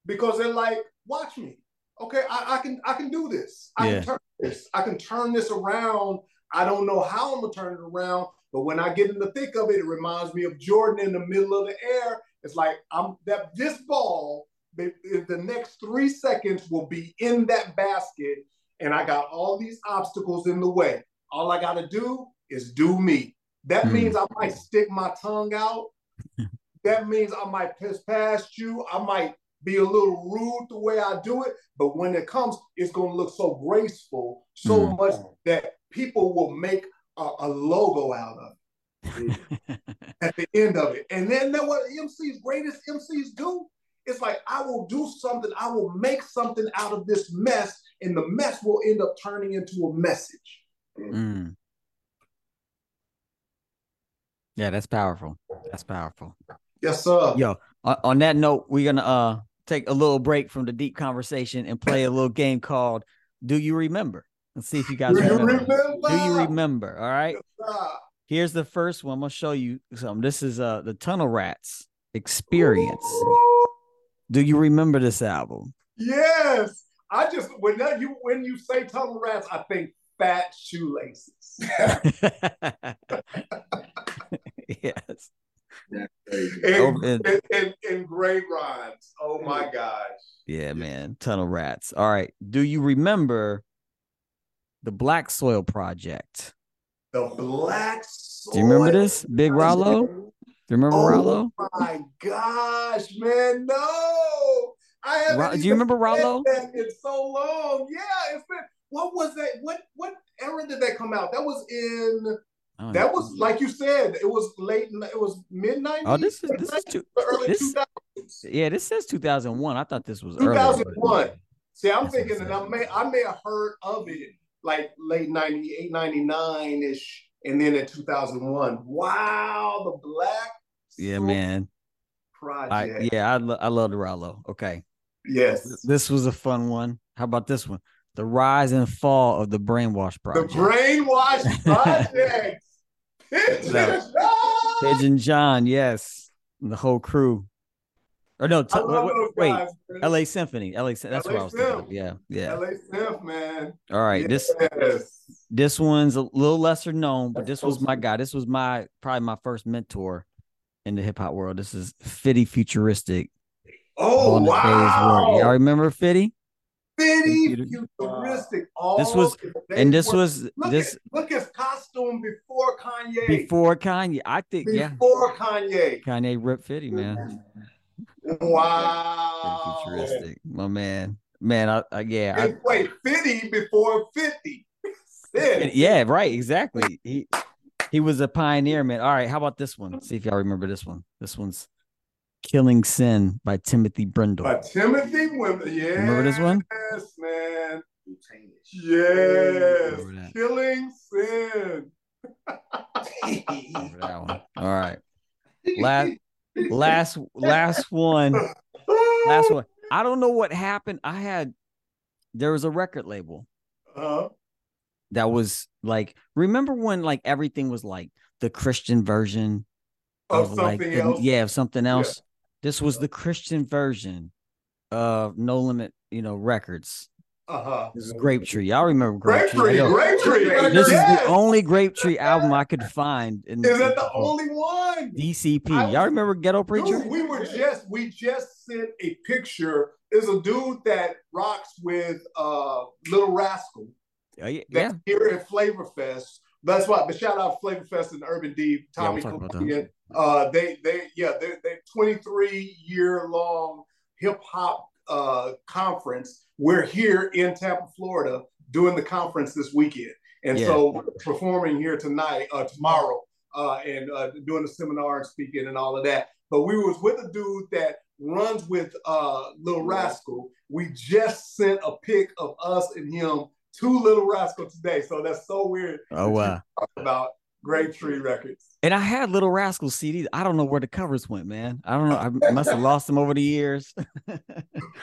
Because they're like, watch me. Okay, I, I can I can do this. I yeah. can turn this. I can turn this around I don't know how I'm gonna turn it around, but when I get in the thick of it, it reminds me of Jordan in the middle of the air. It's like I'm that this ball, the, the next three seconds will be in that basket, and I got all these obstacles in the way. All I gotta do is do me. That mm. means I might stick my tongue out. that means I might piss past you. I might be a little rude the way I do it, but when it comes, it's gonna look so graceful, so mm. much that people will make a, a logo out of it at the end of it. And then know what MCs, greatest MCs do? It's like, I will do something, I will make something out of this mess, and the mess will end up turning into a message. Mm. Yeah, that's powerful. That's powerful. Yes, sir. Yo, on, on that note, we're gonna uh take a little break from the deep conversation and play a little game called Do You Remember? Let's see if you guys remember. remember. Do you remember? All right. Here's the first one. I'm gonna show you some. This is uh the Tunnel Rats Experience. Do you remember this album? Yes. I just when that you when you say Tunnel Rats, I think fat shoelaces. yes. And, and, and, and, great rhymes. Oh my gosh. Yeah, man. Tunnel Rats. All right. Do you remember the Black Soil Project. The Black Soil. Do you remember this, Big Rollo? Do you remember oh Rollo? Oh my gosh, man, no! I haven't. Do you remember Rollo? In so long, yeah. It's been. What was that? What what era did that come out? That was in. Oh, That was like you said. It was late. It was mid nineties. Oh, this is this is two, early this- two thousands. yeah. This says 2001. I thought this was Two thousand one. See, I'm That's thinking, and I may I may have heard of it like late 98, 99 ish, and then in two thousand one. Wow, the Black. Yeah, man. Project. I, yeah, I, lo- I love the Rallo. Okay. Yes. This was a fun one. How about this one? The rise and fall of the Brainwash project. The Brainwash Project. No. Pigeon John, yes. And the whole crew. Or no, t- wait, wait, guys, man. LA Symphony. LA that's what I was thinking of. Yeah, yeah. LA Simp, man. All right. This Yes. this one's a little lesser known, but this was my guy. This was my probably my first mentor in the hip hop world. This is Fitty Futuristic. Oh on the day's work. wow. Y'all remember Fitty? Fitty, Computer. futuristic. All This was- And this was Look this at look at costume before Kanye. before Kanye. I think yeah. Before Kanye. Kanye ripped Fitty, man. Wow. Fitty Futuristic. My man. Man, I, I yeah. I, wait, 50 before 50. Sid. yeah, right, exactly. He he was a pioneer, man. All right, how about this one? See if y'all remember this one. This one's Killing Sin by Timothy Brindle. By Timothy Women, yeah. Remember this one? Yes, man. Yes. Killing Sin. Remember that one. All right. Last last last one. Last one. I don't know what happened. I had there was a record label Uh, that was like remember when like everything was like the Christian version of like something the- else. yeah, of something else. This was the Christian version of No Limit, you know, records. Uh-huh. This is Grape Tree. Y'all remember Grape Grape Tree? Grape Tree. This is the only Grape Tree album I could find. In, Is that the only one? DCP? I Y'all remember Ghetto Preacher? Dude, we were just we just sent a picture. There's a dude that rocks with uh Little Rascal Oh, yeah, that's here at Flavor Fest. That's why. But shout out Flavor Fest and Urban D, Tommy Kyllonen. Uh, they they yeah they they 23 year long hip hop uh conference. We're here in Tampa, Florida, doing the conference this weekend, and Yeah. so performing here tonight, uh, tomorrow, uh, and uh, doing a seminar and speaking and all of that. But we was with a dude that runs with uh Little Rascal. We just sent a pic of us and him to Little Rascal today. So that's so weird Oh wow. about Grape Tree Records. And I had Little Rascal CDs. I don't know where the covers went, man. I don't know. I must have lost them over the years.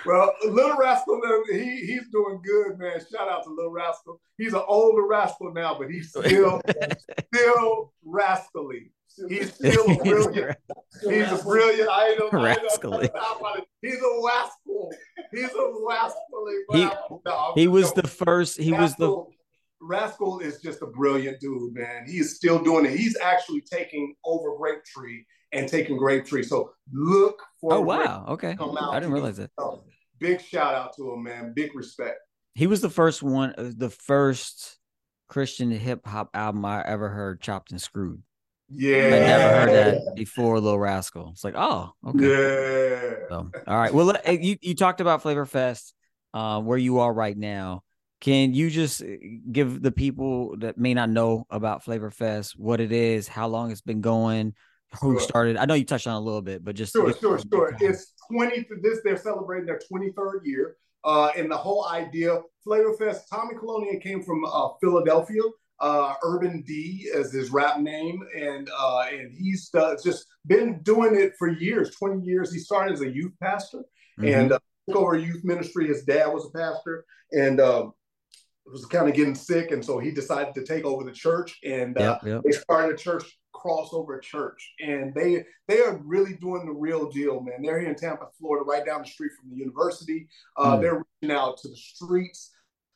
Well, Little Rascal, he he's doing good, man. Shout out to Little Rascal. He's an older rascal now, but he's still still rascally. He's still a brilliant. He's a brilliant item. Rascally. He's a rascal. He's a rascally. He- he was the first. He was the. Rascal- is just a brilliant dude, man. He is still doing it. He's actually taking over Grape Tree and taking Grape Tree. So look for Oh wow. Okay. come out. I didn't realize that. So, big shout out to him, man. Big respect. He was the first one. uh, The first Christian hip hop album I ever heard. Chopped and screwed. Yeah. I never heard that before. Little Rascal. It's like, oh, okay. Yeah. So, all right. Well, eh, you you talked about Flavor Fest, uh, where you are right now. Can you just eh, give the people that may not know about Flavor Fest what it is, how long it's been going, who Sure. started? I know you touched on it a little bit, but just Sure, sure, sure. It's 20 to this, they're celebrating their 23rd year. Uh, and the whole idea, Flavor Fest, Tommy Kyllonen came from uh, Philadelphia. Uh, Urban D is his rap name, and uh, and he's uh, just been doing it for years, 20 years. He started as a youth pastor Mhm. and uh, took over youth ministry. His dad was a pastor, and um, was kind of getting sick, and so he decided to take over the church. And uh, Yep, yep. they started a church crossover church, and they they are really doing the real deal, man. They're here in Tampa, Florida, right down the street from the university. Uh, Mm. They're reaching out to the streets.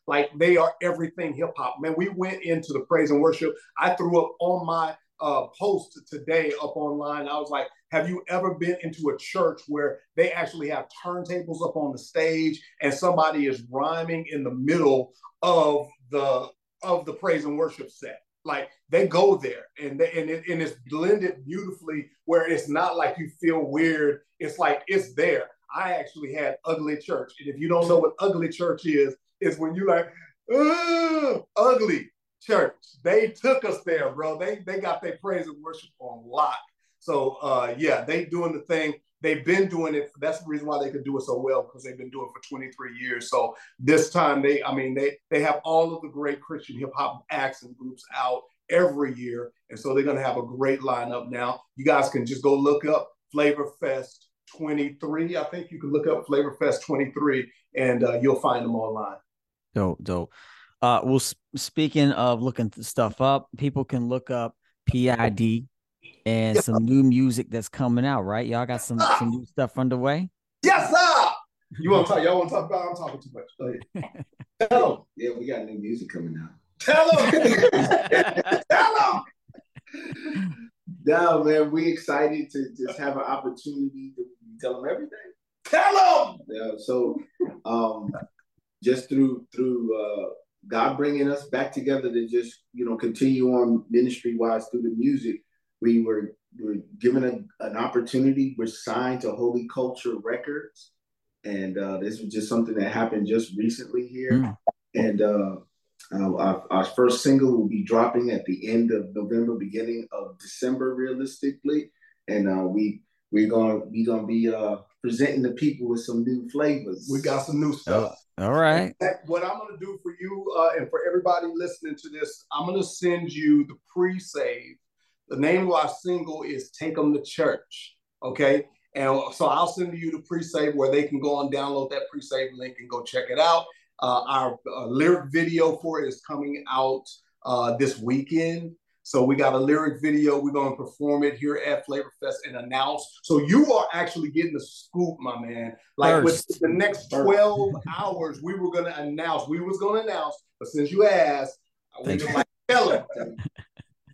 Like they are everything hip hop, man. We went into the praise and worship. I threw up on my uh, post today up online. I was like, "Have you ever been into a church where they actually have turntables up on the stage and somebody is rhyming in the middle of the of the praise and worship set?" Like they go there and they, and it, and it's blended beautifully where it's not like you feel weird. It's like it's there. I actually had ugly church, and if you don't know what ugly church is, is when you like "Ugh, ugly Church. They took us there, bro. They they got their praise and worship on lock. So uh yeah, they doing the thing. They've been doing it. That's the reason why they could do it so well because they've been doing it for 23 years. So this time they, I mean, they they have all of the great Christian hip hop acts and groups out every year, and so they're gonna have a great lineup now. You guys can just go look up Flavor Fest 23. I think you can look up Flavor Fest 23, and uh, you'll find them online. Dope, dope. Uh, well, speaking of looking stuff up, people can look up PID and yeah. some new music that's coming out, right? Y'all got some some new stuff underway. Yes, sir. You want to talk? Y'all want to talk about? I'm talking too much. Go ahead. Tell them. Yeah, we got new music coming out. Tell them. Tell them. No, man, we excited to just have an opportunity to tell them everything. Tell them. Yeah. So, um, just through through uh, God bringing us back together to just you know continue on ministry wise through the music we were, were given a, an opportunity. We're signed to Holy Culture Records. And uh, this was just something that happened just recently here. Mm. And uh, uh, our, our, first single will be dropping at the end of November, beginning of December, realistically. And uh, we we're gonna we gonna be uh, presenting the people with some new flavors. We got some new stuff. All right. What I'm gonna do for you uh, and for everybody listening to this, I'm gonna send you the pre-save the name of our single is Take Them to Church. Okay. And so I'll send you the pre-save where they can go and download that pre-save link and go check it out. Uh, our uh, lyric video for it is coming out uh, this weekend. So we got a lyric video. We're going to perform it here at Flavor Fest and announce. So you are actually getting the scoop, my man. Like First. with the next 12 hours, we were going to announce. We was going to announce, but since you asked, we just like tell them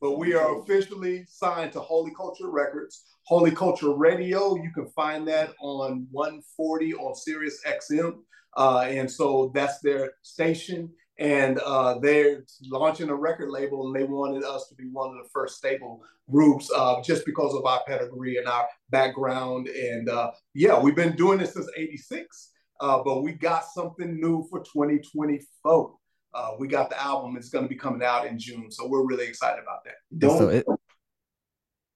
but we are officially signed to Holy Culture Records, Holy Culture Radio. You can find that on 140 on Sirius XM. Uh, and so that's their station. And uh, they're launching a record label, and they wanted us to be one of the first stable groups uh, just because of our pedigree and our background. And uh, yeah, we've been doing this since 86, uh, but we got something new for 2024 uh, we got the album. It's going to be coming out in June, so we're really excited about that. Don't. So it,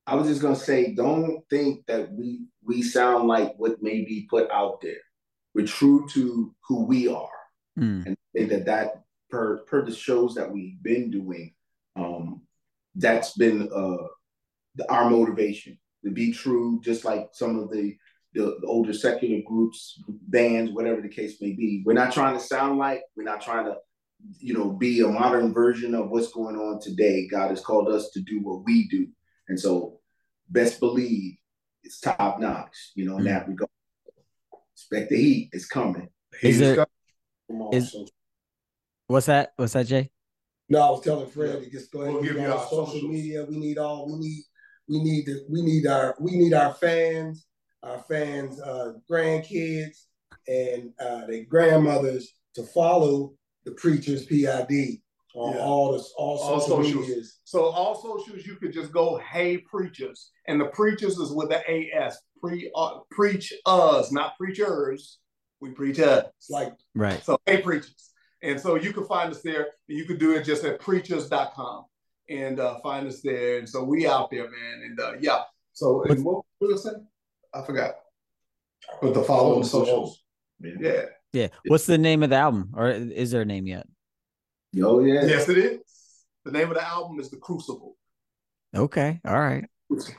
I was just gonna say, don't think that we we sound like what may be put out there. We're true to who we are, mm. and think that that per per the shows that we've been doing, um, that's been uh, the, our motivation to be true. Just like some of the, the the older secular groups, bands, whatever the case may be. We're not trying to sound like. We're not trying to you know, be a modern version of what's going on today. God has called us to do what we do. And so best believe it's top notch, you know, in that regard. Expect the heat. It's coming. Is it, is, so. What's that? What's that, Jay? No, I was telling Fred to just go ahead we'll and give you our social socials. media. We need all we need we need the, we need our we need our fans, our fans, uh, grandkids, and uh, their grandmothers to follow the preachers PID on yeah. all the all, all social socials. medias. So all socials you could just go hey preachers, and the preachers is with the AS. Pre uh, preach us, not preachers. We preach us. Like right. So hey preachers, and so you can find us there. You can do it just at preachers.com and uh, find us there. And so we out there, man. And uh, yeah. So and what was I saying? I forgot. But the following socials. Yeah. Yeah. What's the name of the album, or is there a name yet? Oh yeah. Yes, it is. The name of the album is The Crucible. Okay. All right. That's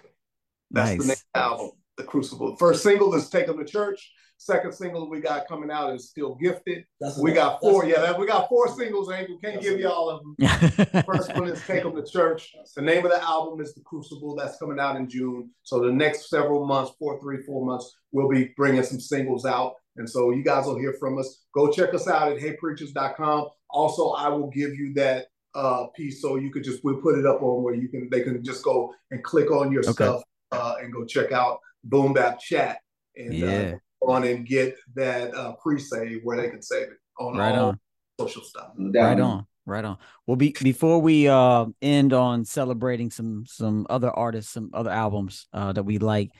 nice. the name of the album, The Crucible. First single is Take Them to Church. Second single we got coming out is Still Gifted. That's we got four. Yeah, that, we got four singles, and we can't give you all of them. First one is Take Them to Church. The name of the album is The Crucible. That's coming out in June. So the next several months, four, three, four months, we'll be bringing some singles out. And so you guys will hear from us. Go check us out at heypreachers.com. Also, I will give you that uh, piece so you could just we'll put it up on where you can they can just go and click on your okay. stuff uh, and go check out Boom Bap Chat and uh, yeah. uh, on and get that uh, pre-save where they can save it on right on social stuff. Right on. Right on. Well, be, before we uh, end on celebrating some some other artists, some other albums uh, that we like,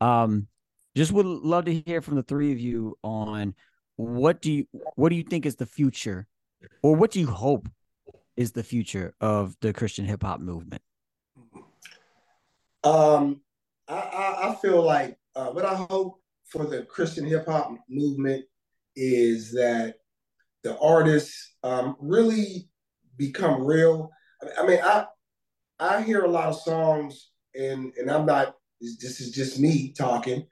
um, just would love to hear from the three of you on what do you what do you think is the future or what do you hope is the future of the Christian hip hop movement? Um, I, I, I feel like uh, what I hope for the Christian hip hop movement is that the artists um, really become real. I mean, I I hear a lot of songs, and and I'm not. This is just me talking.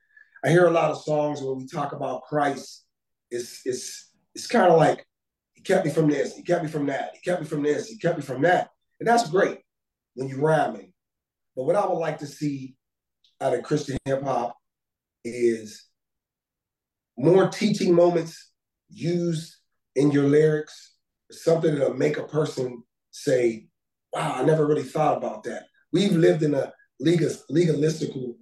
I hear a lot of songs when we talk about Christ. It's it's it's kind of like he kept me from this, he kept me from that, he kept me from this, he kept me from that, and that's great when you're rhyming. But what I would like to see out of Christian hip hop is more teaching moments used in your lyrics, something that'll make a person say, wow, I never really thought about that. We've lived in a legal, legalistical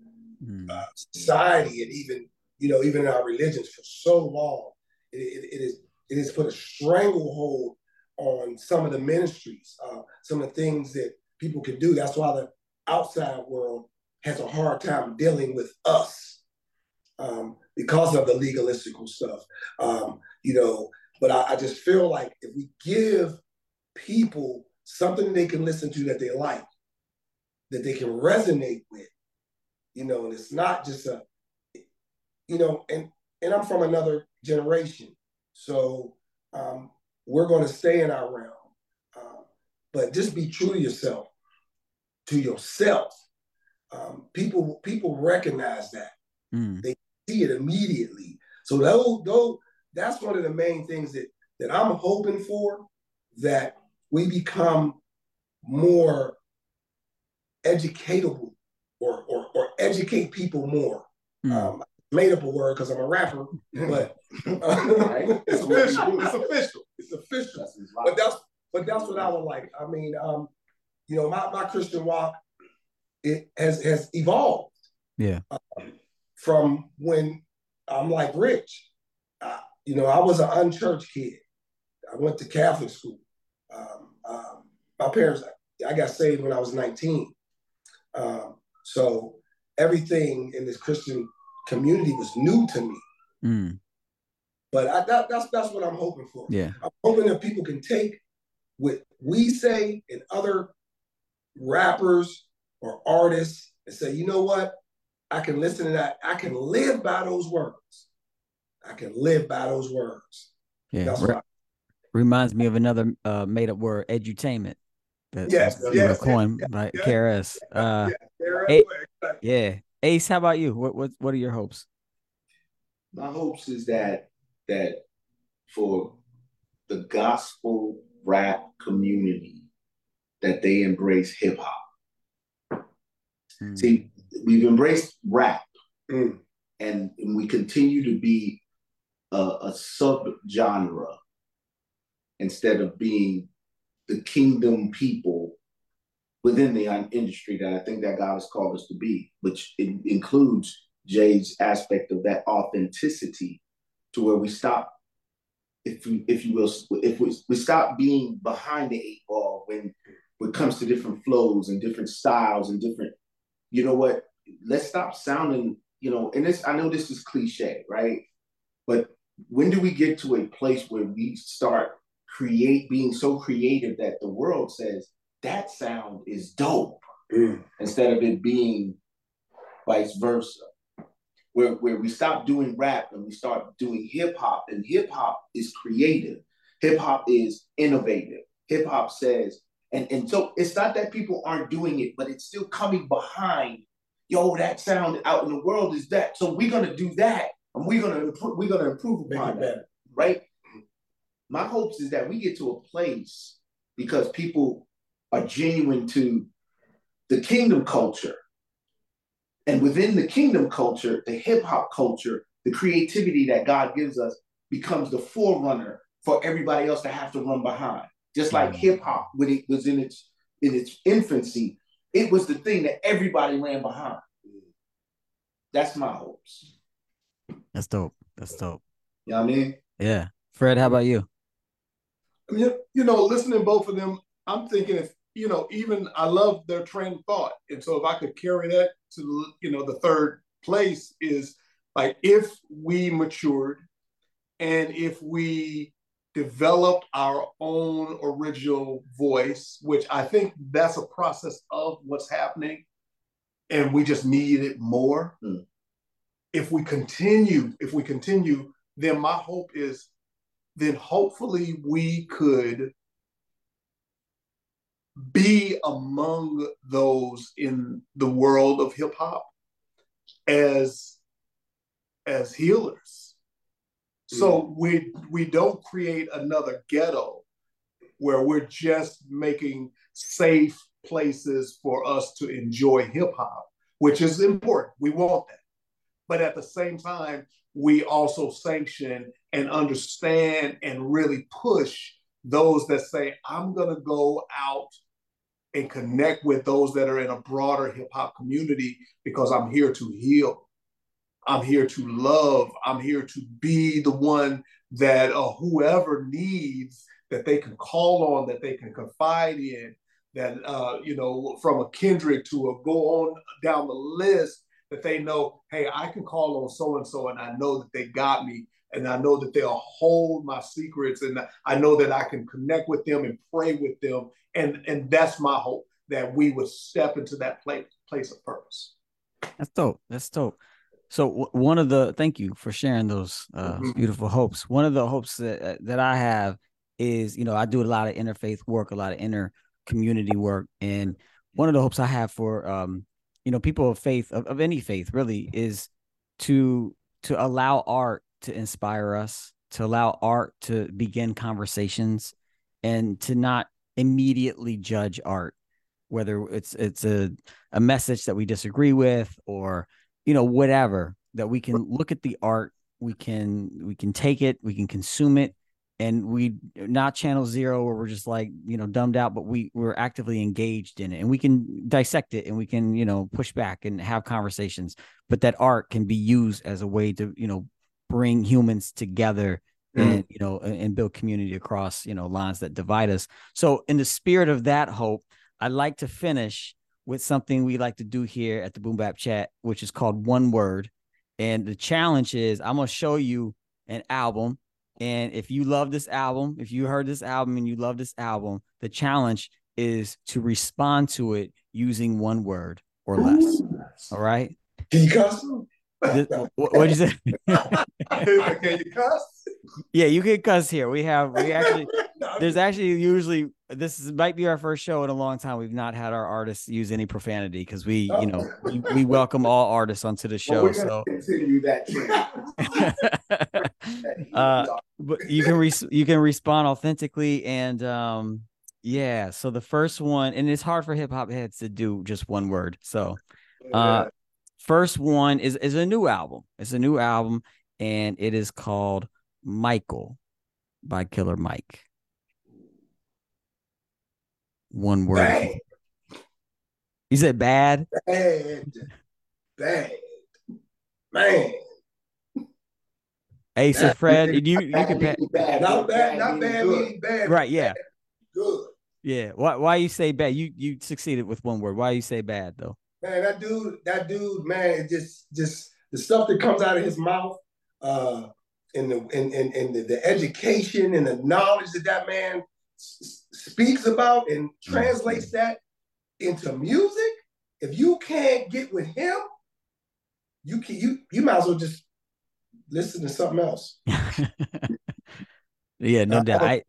mm. uh, society and even, you know, even in our religions for so long. It, it, it, is, it has put a stranglehold on some of the ministries, uh, some of the things that people can do. That's why the outside world has a hard time dealing with us um, because of the legalistical stuff. Um, you know, but I, I just feel like if we give people something they can listen to that they like, that they can resonate with, you know, and it's not just a, you know, and and I'm from another generation, so um, we're going to stay in our realm, uh, but just be true to yourself, to yourself. Um, people people recognize that mm. they see it immediately. So those those that's one of the main things that that I'm hoping for that we become more educatable or or, or educate people more. Mm. Um, made up a word because I'm a rapper, but uh, it's official. It's official. It's official. That's but that's but that's what I would like. I mean, um, you know, my, my Christian walk it has has evolved. Yeah. Um, from when I'm like Rich, you know, I was an unchurched kid. I went to Catholic school. Um, um, my parents, I got saved when I was 19. Um, so everything in this Christian community was new to me. Mm. But I, that, that's that's what I'm hoping for. Yeah, I'm hoping that people can take what we say and other rappers or artists and say, you know what, I can listen to that. I can live by those words. I can live by those words. Yeah. That's Re- reminds me of another uh, made up word, edutainment. That, yes, yes, coin yes, by yes, KRS. Uh, yes, yeah. Ace, how about you? What what what are your hopes? My hopes is that that for the gospel rap community that they embrace hip hop. Mm. See, we've embraced rap, mm. and, and we continue to be a, a sub genre instead of being the kingdom people within the industry that I think that God has called us to be, which includes Jay's aspect of that authenticity to where we stop, if you, if you will, if we, we stop being behind the eight ball when, when it comes to different flows and different styles and different, you know what, let's stop sounding, you know, and this, I know this is cliche, right? But when do we get to a place where we start create being so creative that the world says that sound is dope mm. instead of it being vice versa? Where, where we stop doing rap and we start doing hip hop, and hip hop is creative. Hip hop is innovative. Hip hop says, and, and so it's not that people aren't doing it, but it's still coming behind. Yo, that sound out in the world is that. So we're gonna do that and we're gonna improve, we're gonna improve upon that, right? My hopes is that we get to a place because people are genuine to the kingdom culture, and within the kingdom culture, the hip hop culture, the creativity that God gives us becomes the forerunner for everybody else to have to run behind. Just like mm-hmm. hip hop, when it was in its in its infancy, it was the thing that everybody ran behind. That's my hopes. That's dope. That's dope. You know what I mean? Yeah. Fred, how about you? I mean, you know, listening both of them, I'm thinking if, you know, even I love their train of thought. And so if I could carry that to, you know, the third place is like if we matured and if we developed our own original voice, which I think that's a process of what's happening, and we just need it more. Mm. If we continue, if we continue, then my hope is, then hopefully we could be among those in the world of hip hop as as healers. So we we don't create another ghetto where we're just making safe places for us to enjoy hip hop, which is important. We want that. But at the same time, we also sanction and understand and really push those that say, I'm going to go out and connect with those that are in a broader hip hop community because I'm here to heal. I'm here to love. I'm here to be the one that uh, whoever needs that they can call on, that they can confide in, that uh, you know, from a Kendrick to a go on down the list, that they know, hey, I can call on so and so, and I know that they got me, and I know that they'll hold my secrets, and I know that I can connect with them and pray with them, and and that's my hope that we would step into that place place of purpose. That's dope. That's dope. So one of the thank you for sharing those uh, mm-hmm. beautiful hopes. One of the hopes that uh, that I have is, you know, I do a lot of interfaith work, a lot of inner community work, and one of the hopes I have for, um, you know, people of faith of, of any faith really is to to allow art to inspire us, to allow art to begin conversations, and to not immediately judge art, whether it's it's a a message that we disagree with or you know whatever that we can look at the art we can we can take it we can consume it and we not channel zero where we're just like you know dumbed out but we we're actively engaged in it and we can dissect it and we can you know push back and have conversations but that art can be used as a way to you know bring humans together mm. and you know and build community across you know lines that divide us so in the spirit of that hope i'd like to finish with something we like to do here at the Boom Bap Chat, which is called One Word. And the challenge is I'm gonna show you an album. And if you love this album, if you heard this album and you love this album, the challenge is to respond to it using one word or less. All right. Can you cuss? what did you say? can you cuss? Yeah, you can cuss here. We have we actually there's actually usually this is, might be our first show in a long time. We've not had our artists use any profanity because we, you know, we, we, welcome all artists onto the show. Well, so continue that uh, but you can re- you can respond authentically and um yeah. So the first one, and it's hard for hip hop heads to do just one word. So uh. First one is is a new album. It's a new album and it is called Michael by Killer Mike. One word. Bad. You said bad? Bad. Bad. Man. Hey, so Fred, you you can bad, bad, not bad, not bad, meaning bad. Right, yeah. Bad. Good. Yeah. Why why you say bad? You you succeeded with one word. Why you say bad though? Man, that dude, that dude, man, just just the stuff that comes out of his mouth, uh, and the and, and, and the, the education and the knowledge that that man speaks about and translates mm-hmm. that into music, if you can't get with him, you can you you might as well just listen to something else. yeah, no doubt. I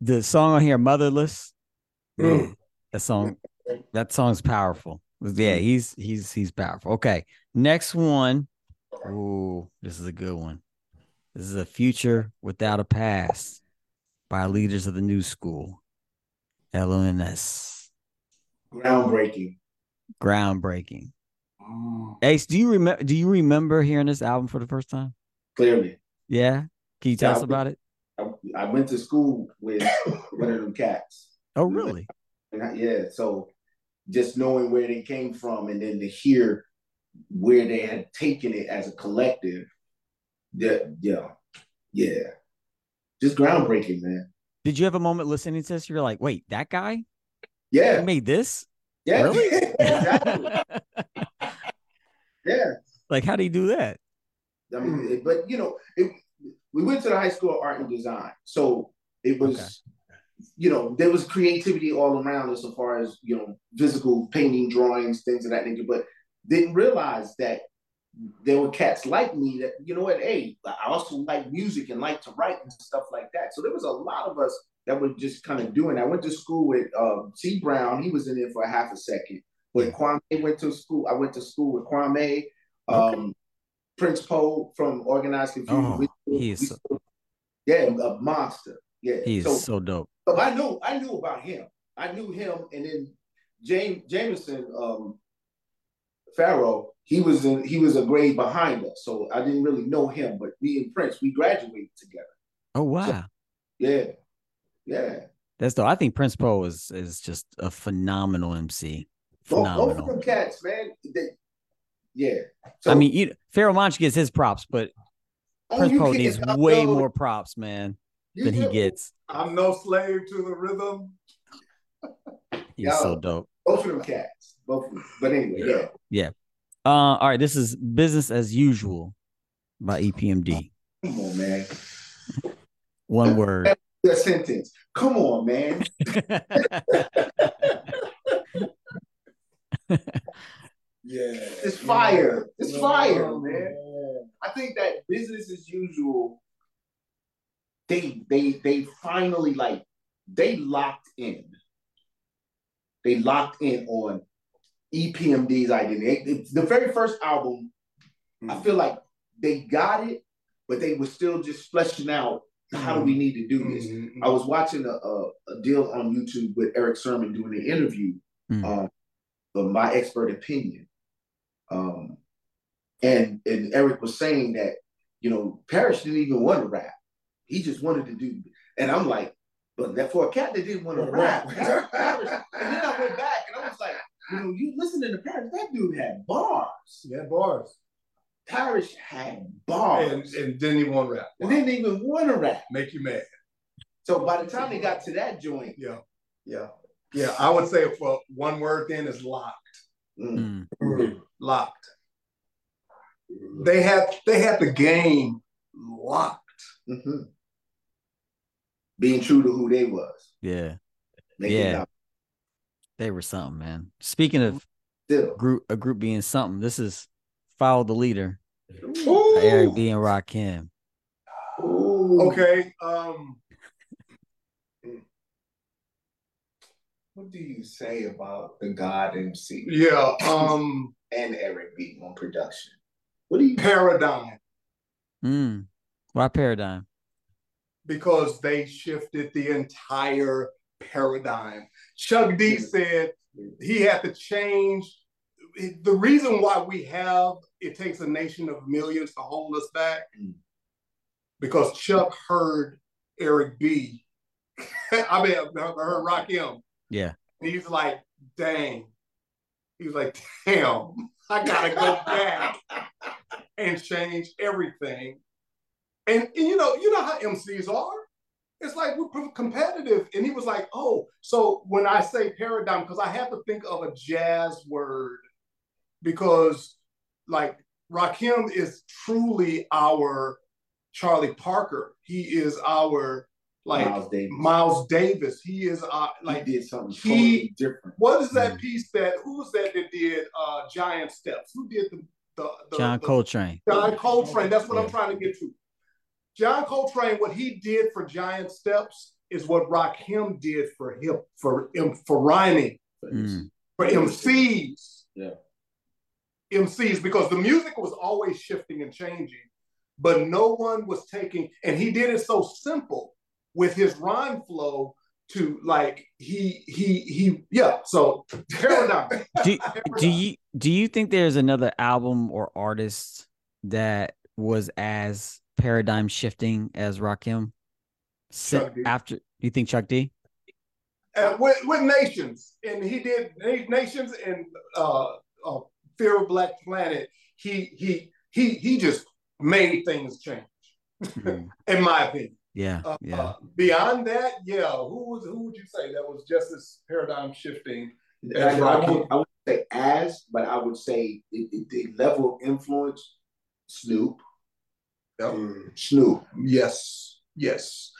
the song on here, "Motherless," mm. that song, that song's powerful. Yeah, he's he's he's powerful. Okay, next one. Ooh, this is a good one. This is a future without a past by leaders of the new school. LONS. Groundbreaking. Groundbreaking. Mm. Ace, do you remember do you remember hearing this album for the first time? Clearly. Yeah. Can you tell yeah, us about it? I, I, went to school with one of them cats. Oh, really? I, yeah. So just knowing where they came from and then to hear where they had taken it as a collective, That yeah, yeah just groundbreaking, man. Did you have a moment listening to this? You're like, wait, that guy? Yeah. He made this? Yeah. Really? yeah. Like, how do you do that? I mean, but you know, it, we went to the high school of art and design. So it was, okay. You know, there was creativity all around us as far as, you know, physical painting, drawings, things of that nature, but didn't realize that there were cats like me that, you know what, hey, I also like music and like to write and stuff like that. So there was a lot of us that were just kind of doing. I went to school with uh, C. Brown. He was in there for a half a second. But Kwame went to school. I went to school with Kwame. Um, okay. Prince Po from Organized Confusion. Oh, he's yeah, a monster. Yeah, he's so, so dope. So I knew I knew about him. I knew him, and then James Jameson um, Farrow. He was in. He was a grade behind us, so I didn't really know him. But me and Prince, we graduated together. Oh wow! So, yeah, yeah. That's dope. I think Prince Po is is just a phenomenal MC. Phenomenal. Both, them cats, man. They, yeah. So, I mean, you, Pharoahe Monch gets his props, but oh, Prince Po needs way more props, man, you than he gets. I'm no slave to the rhythm. He's Yo, so dope. Both of them cats. Both of them. But anyway, yeah. Yeah. Uh, all right. This is business as usual by EPMD. Come on, man. One word. A sentence. Come on, man. Yeah. It's fire. It's fire, man. I think that business as usual, they they they finally like they locked in. They locked in on EPMD's identity. the very first album, mm-hmm. I hmm. feel like they got it, but they were still just fleshing out how do we hmm. need to do this. Mm-hmm. I was watching a, a, a, deal on YouTube with Erick Sermon doing an interview mm-hmm. um, of my expert opinion. Um, and and Eric was saying that you know Parrish didn't even want to rap; he just wanted to do. And I'm like, but that for a cat that didn't want to rap, and then I went back and I was like, you know, you listening to Parrish, that dude had bars. He had bars. Parrish had bars, and, and didn't even want to rap. Wow. And didn't even want to rap. Make you mad. So by the time they got to that joint, yeah, yeah, yeah, I would say for one word then is locked. Mm. Mm locked. They had they had the game locked. Mm-hmm. Being true to who they was. Yeah. yeah. They were something, man. Speaking of Still. group a group being something, this is Follow the Leader. Eric B and Rakim. Okay. Um what do you say about the God MC? Yeah. Um and Eric B on production. What do you paradigm? Mm. Why paradigm? Because they shifted the entire paradigm. Chuck D said he had to change. The reason why we have it takes a nation of millions to hold us back, mm. because Chuck heard Eric B. I mean, I heard Rakim. Yeah. He's like, dang, he was like, damn, I gotta go back and change everything. And, and, you know, you know how MCs are. It's like we're competitive. And he was like, oh, so when I say paradigm, because I have to think of a jazz word, because like Rakim is truly our Charlie Parker. He is our like Miles Davis. Miles Davis. He is uh, like he did something he, totally different. What is that mm-hmm. piece that who was that that did uh Giant Steps? Who did the the, the John the, Coltrane. John Coltrane. That's what yeah. I'm trying to get to. John Coltrane, what he did for Giant Steps is what Rakim did for him for for rhyming mm. for MCs. Yeah. MCs because the music was always shifting and changing, but no one was taking, and he did it so simple with his rhyme flow to like he he he yeah so paradigm do, do you do you think there's another album or artist that was as paradigm shifting as Rakim after you think Chuck D uh, with, with nations and he did nations and uh, uh, fear of black planet he he he he just made things change mm. in my opinion yeah, uh, yeah. Uh, beyond that, yeah, who was who would you say that was just as paradigm shifting? I, I, would, I, would, say as, but I would say it, it, the level of influence, Snoop, Yep. Mm. Snoop. Yes, yes.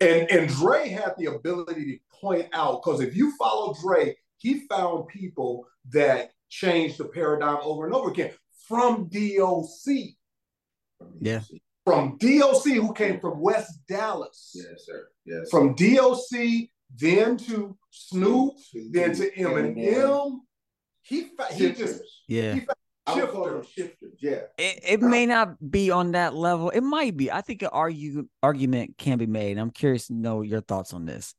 And and Dre had the ability to point out because if you follow Dre, he found people that changed the paradigm over and over again from DOC, Yeah. from DOC who came from West Dallas, Yes, sir. Yes. from DOC then to Snoop, then to Eminem. He fa- he just Yeah. he I would call them shifters. Shifters. Yeah. It, it may not be on that level. It might be. I think an argue, argument can be made. I'm curious to know your thoughts on this.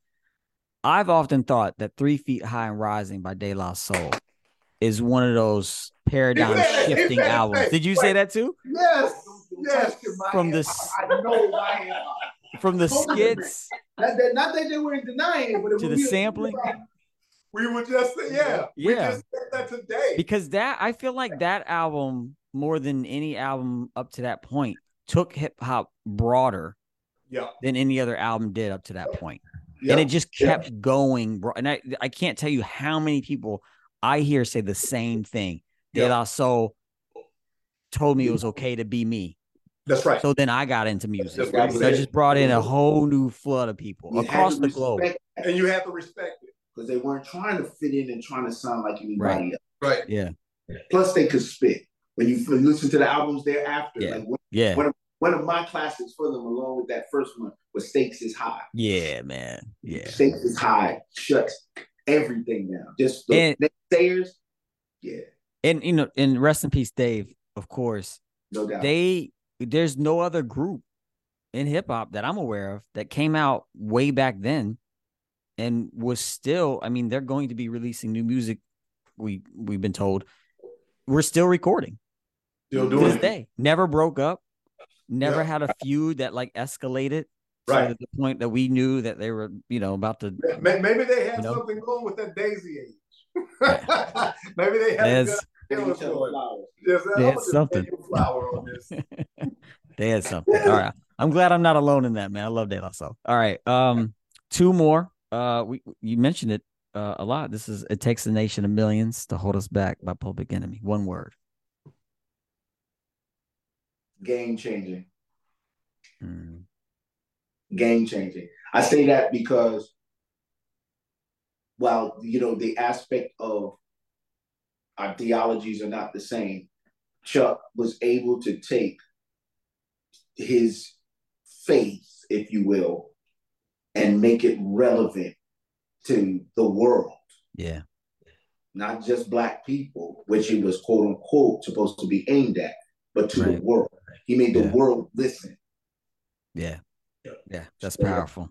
I've often thought that Three Feet High and Rising by De La Soul is one of those paradigm said shifting said albums. Did you say that too? Yes, yes. From the s- I know I. From the Hold on a skits Not that, not that they were denying it, but it to would the be a- sampling. We were just yeah, we Yeah. just said that today. because that I feel like that album more than any album up to that point took hip hop broader yeah, than any other album did up to that point. Yeah. and it just Yeah. kept going, bro. And I, I can't tell you how many people I hear say the same thing. De Yeah. La Soul told me it mm-hmm. was okay to be me. that's right. So then I got into music. That's what I'm that just brought in a whole new flood of people You across the globe. respect and you have to respect it. Because they weren't trying to fit in and trying to sound like anybody Right. else. Right. Yeah. Plus, they could spit. When you listen to the albums thereafter, Yeah. like one, Yeah. one, of, one of my classics for them, along with that first one, was "Stakes Is High." Yeah, man. Yeah. "Stakes Is High" shuts everything down. Just the And- naysayers, yeah, And you know, and rest in peace, Dave, of course. no doubt. They there's no other group in hip hop that I'm aware of that came out way back then and was still, I mean, they're going to be releasing new music. We we've been told. We're still recording Still doing this it. day. Never broke up. Never Yeah. had a feud that like escalated Right. to the point that we knew that they were, you know, about to. Maybe they had You know? something going with that Daisy age. Maybe they had a There's- good Give feeling each other for it. flowers. Yes, They had something. take flower on this. they had something. All right. I'm glad I'm not alone in that, man. I love De La Soul. All right. Um, two more. Uh, we you mentioned it uh, a lot. This is "It Takes a Nation of Millions to Hold Us Back" by Public Enemy. One word. Game changing. Mm, game changing. I say that because while you know the aspect of our theologies are not the same, Chuck was able to take his faith, if you will, and make it relevant to the world, yeah. not just black people, which it was quote unquote supposed to be aimed at, but to Right. the world. He made the Yeah. world listen. Yeah. Yeah. That's Yeah. powerful.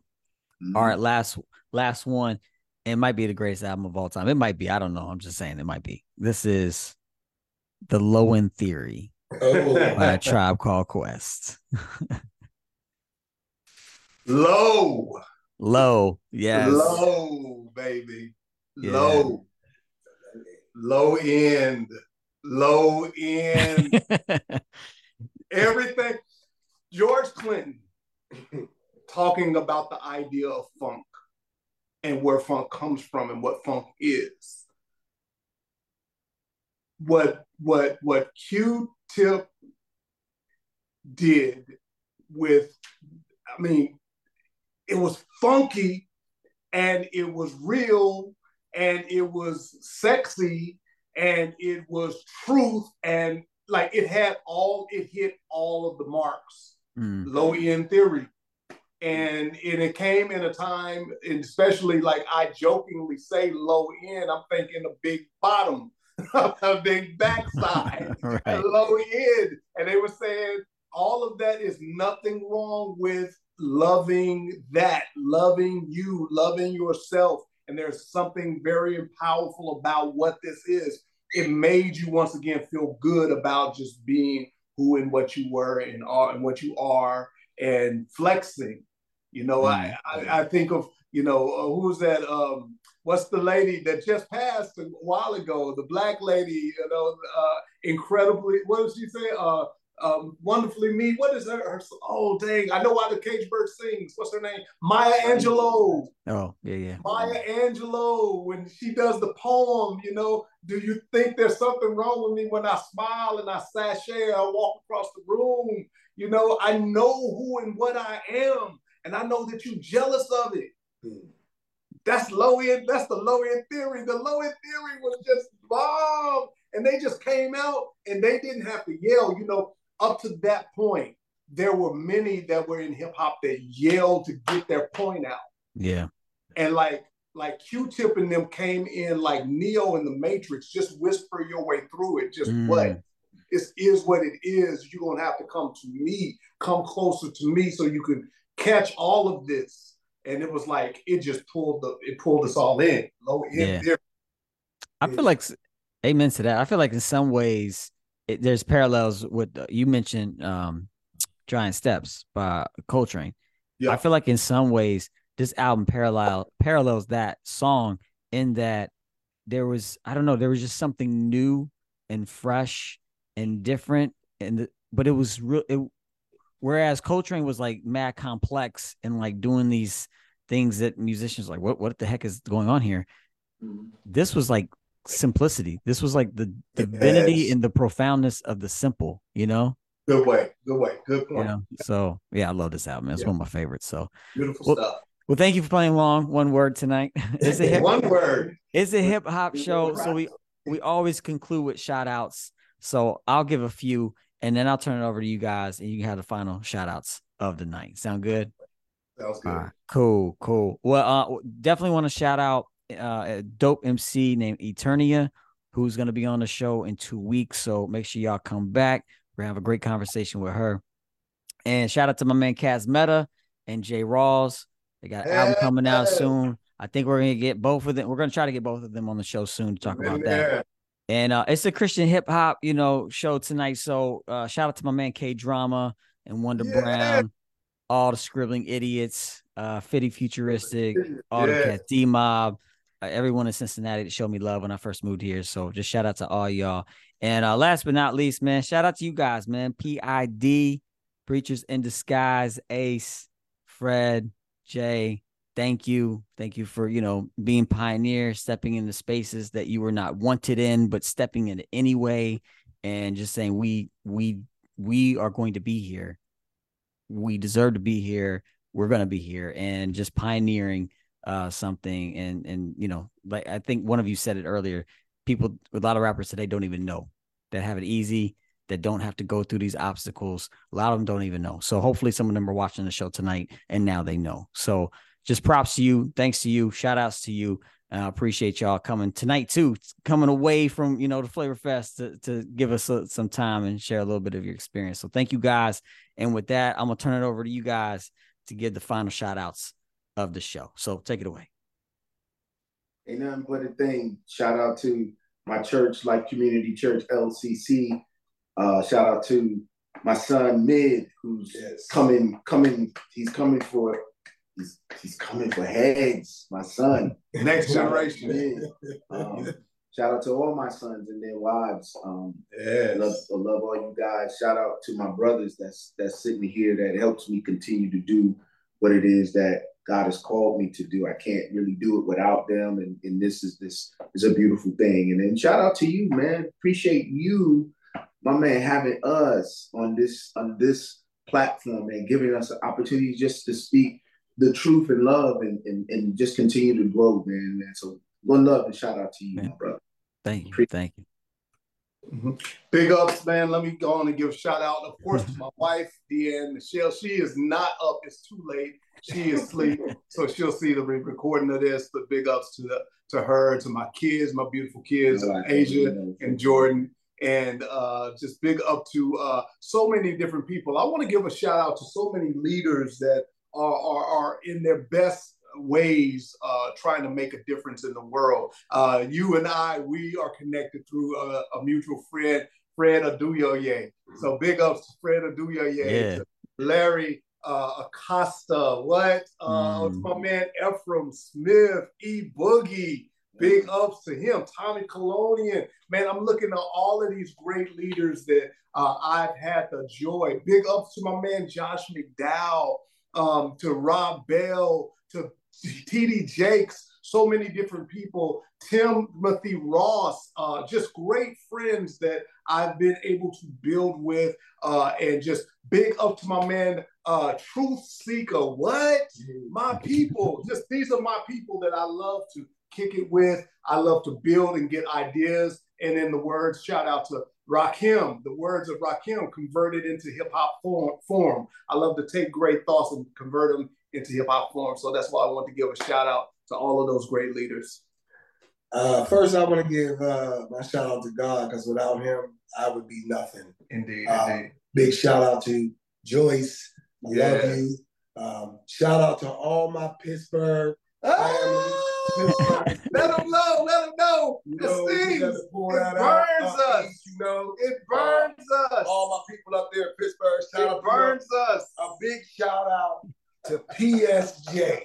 Mhm. All right, last last one. It might be the greatest album of all time. It might be. I don't know. I'm just saying it might be. This is the Low End Theory Oh, by a tribe called Quest. Low, Low, yes. low, baby, Yeah. low, low end, low end. everything. George Clinton talking about the idea of funk and where funk comes from and what funk is. What what what Q-Tip did with, I mean, it was funky and it was real and it was sexy and it was truth and like it had all it hit all of the marks. Mm, low end theory. And, and it came in a time and especially like i jokingly say low end i'm thinking a big bottom a big backside right. low end and they were saying all of that is nothing wrong with loving that loving you loving yourself. And there's something very powerful about what this is. It made you once again feel good about just being who and what you were and are and what you are and flexing. You know I, I i think of you know uh, who's that um what's the lady that just passed a while ago? The black lady you know uh incredibly what did she say? Uh um, wonderfully me. What is her, her? Oh, dang! I know why the cage bird sings. What's her name? Maya Angelou. Oh, yeah, yeah. Maya Angelou, when she does the poem, you know, do you think there's something wrong with me when I smile and I sashay, I walk across the room? You know, I know who and what I am, and I know that you're jealous of it. Mm. That's low end. That's the low end theory. The low end theory was just bomb, and they just came out and they didn't have to yell. You know, up to that point, there were many that were in hip hop that yelled to get their point out. Yeah, and like like Q-Tip and them came in like Neo in the Matrix, just whisper your way through it. Just mm. what it is what it is. You're gonna have to come to me, come closer to me, so you can catch all of this. And it was like it just pulled the it pulled us all in. Low end. Yeah. I feel like amen to that. I feel like in some ways it, there's parallels with uh, you mentioned um Giant Steps by Coltrane. Yeah. I feel like in some ways this album parallel parallels that song in that there was I don't know there was just something new and fresh and different and the, but it was real it, whereas Coltrane was like mad complex and like doing these things that musicians like what what the heck is going on here mm-hmm. this was like simplicity this was like the divinity and the profoundness of the simple you know good way good way good point you know? so yeah i love this album it's yeah. one of my favorites so beautiful well, stuff well, thank you for playing along. One word tonight. it's a hip, one word. It's a hip hop show, so we we always conclude with shout outs. So I'll give a few, and then I'll turn it over to you guys, and you can have the final shout outs of the night. Sound good? Sounds good. Right, cool, cool. Well, uh, definitely want to shout out uh, a dope MC named Eternia, who's going to be on the show in two weeks. So make sure y'all come back. We're gonna have a great conversation with her. And shout out to my man Kaz Meta and Jay Rawls. They got an album coming out soon. I think we're gonna get both of them. We're gonna try to get both of them on the show soon to talk about that. And uh, it's a Christian hip hop, you know, show tonight. So uh, shout out to my man K Drama and Wonder yeah. Brown, all the scribbling idiots, uh, Fitty Futuristic, all yeah. the cat D Mob, everyone in Cincinnati showed me love when I first moved here. So just shout out to all y'all. And uh, last but not least, man, shout out to you guys, man. PID, Preachers in Disguise, Ace, Fred, Jay, thank you. Thank you for, you know, being pioneer, stepping into spaces that you were not wanted in, but stepping in anyway and just saying we we we are going to be here. We deserve to be here. We're going to be here and just pioneering uh something and and you know, like I think one of you said it earlier, people a lot of rappers today don't even know that have it easy that don't have to go through these obstacles. A lot of them don't even know. So hopefully some of them are watching the show tonight and now they know. So just props to you. Thanks to you. Shout outs to you. I uh, appreciate y'all coming tonight too, coming away from, you know, the Flavor Fest to, to give us a, some time and share a little bit of your experience. So thank you guys. And with that, I'm to turn it over to you guys to give the final shout outs of the show. So take it away. Ain't nothing but a thing. Shout out to my church, like Community Church LCC. Uh, shout out to my son Mid, who's yes. coming, coming. He's coming for. He's he's coming for heads. My son, next generation. um, shout out to all my sons and their wives. Um, yes. I love, I love all you guys. Shout out to my brothers that's that's sitting here that helps me continue to do what it is that God has called me to do. I can't really do it without them. And, and this is this is a beautiful thing. And then shout out to you, man. Appreciate you my man having us on this on this platform and giving us an opportunity just to speak the truth and love and, and, and just continue to grow, man. man. So one love and shout out to you, man. my brother. Thank you. Appreciate Thank you. Mm-hmm. Big ups, man. Let me go on and give a shout out, of course, to my wife, Deanne Michelle. She is not up. It's too late. She is asleep, so she'll see the recording of this. But big ups to the to her, to my kids, my beautiful kids, Asia and Jordan and uh, just big up to uh, so many different people. I want to give a shout out to so many leaders that are, are, are in their best ways uh, trying to make a difference in the world. Uh, you and I, we are connected through a, a mutual friend, Fred Aduyoye. So big ups to Fred Aduyoye, yeah. Larry uh, Acosta, what? Uh, mm. my man Ephraim Smith, E Boogie, Big ups to him, Tommy Colonian. Man, I'm looking at all of these great leaders that uh, I've had the joy. Big ups to my man Josh McDowell, um, to Rob Bell, to TD Jakes, so many different people. Timothy Ross, uh, just great friends that I've been able to build with, uh, and just big up to my man, uh, Truth Seeker. What? My people, just these are my people that I love to kick it with. I love to build and get ideas. And in the words, shout out to Rakim, the words of Rakim converted into hip hop form, form. I love to take great thoughts and convert them into hip hop form. So that's why I want to give a shout out to all of those great leaders. Uh, first, I want to give uh, my shout out to God because without Him, I would be nothing. Indeed, uh, indeed. Big shout out to Joyce. I yeah. love you. Um, shout out to all my Pittsburgh ah! let them know. Let them know. You know it stings. It burns us. You know, it burns us. All my people up there in Pittsburgh, shout it burns us. A big shout out to PSJ.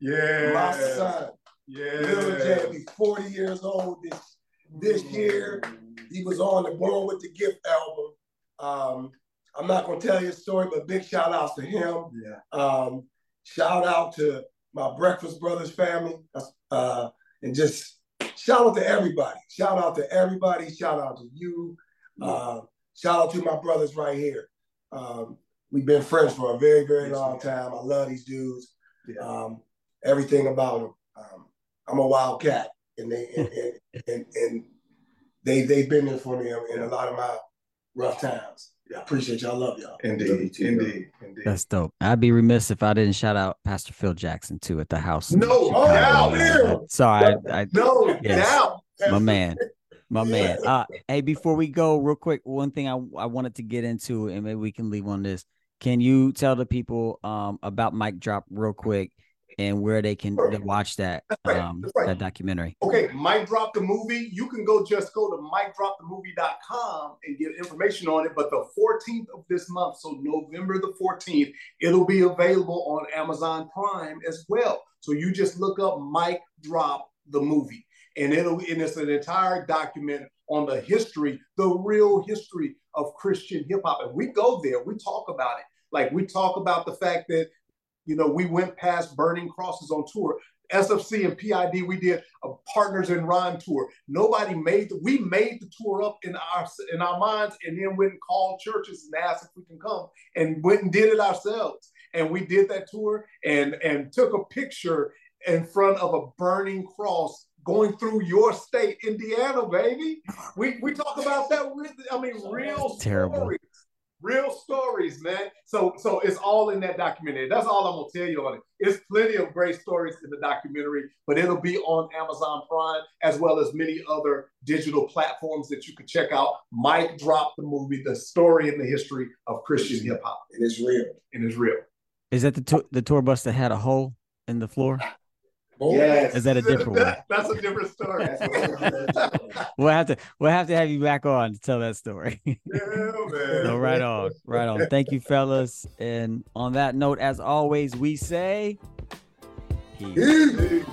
Yeah, my son. Yeah, little J be 40 years old this this year. He was on the Born with the Gift album. Um, I'm not gonna tell you a story, but big shout outs to him. Yeah. Um, shout out to my Breakfast Brothers family, uh, and just shout out to everybody. Shout out to everybody. Shout out to you. Uh, shout out to my brothers right here. Um, we've been friends for a very, very long time. I love these dudes. Um, everything about them. Um, I'm a wild cat, and they and, and, and, and they they've been there for me in a lot of my rough times. I appreciate y'all. Love y'all. Indeed, indeed, indeed. That's dope. I'd be remiss if I didn't shout out Pastor Phil Jackson too at the house. No doubt. Sorry, I, I no yes, doubt. My man. My man. Uh, hey, before we go, real quick, one thing I, I wanted to get into, and maybe we can leave on this. Can you tell the people um, about Mic Drop real quick and where they can sure. watch that um, right. that documentary. Okay, Mic Drop the movie. You can go just go to micdropthemovie.com and get information on it. But the 14th of this month, so November the 14th, it'll be available on Amazon Prime as well. So you just look up Mic Drop the movie, and it'll and it's an entire document on the history, the real history of Christian hip hop. And we go there, we talk about it. Like we talk about the fact that you know, we went past Burning Crosses on tour. SFC and PID, we did a Partners in Rhyme tour. Nobody made the, we made the tour up in our in our minds, and then went and called churches and asked if we can come, and went and did it ourselves. And we did that tour and and took a picture in front of a burning cross going through your state, Indiana, baby. We we talk about that. I mean, real terrible. Stories real stories, man. So so it's all in that documentary. That's all I'm gonna tell you on it. It's plenty of great stories in the documentary, but it'll be on Amazon Prime as well as many other digital platforms that you can check out. Mic Drop the movie, the story and the history of Christian hip hop. It is real. It is real. Is that the t- the tour bus that had a hole in the floor? Yes. Is that a different one? That's a different story. we'll have to we'll have to have you back on to tell that story. yeah, man. No, right on. Right on. Thank you, fellas. And on that note, as always, we say peace. peace.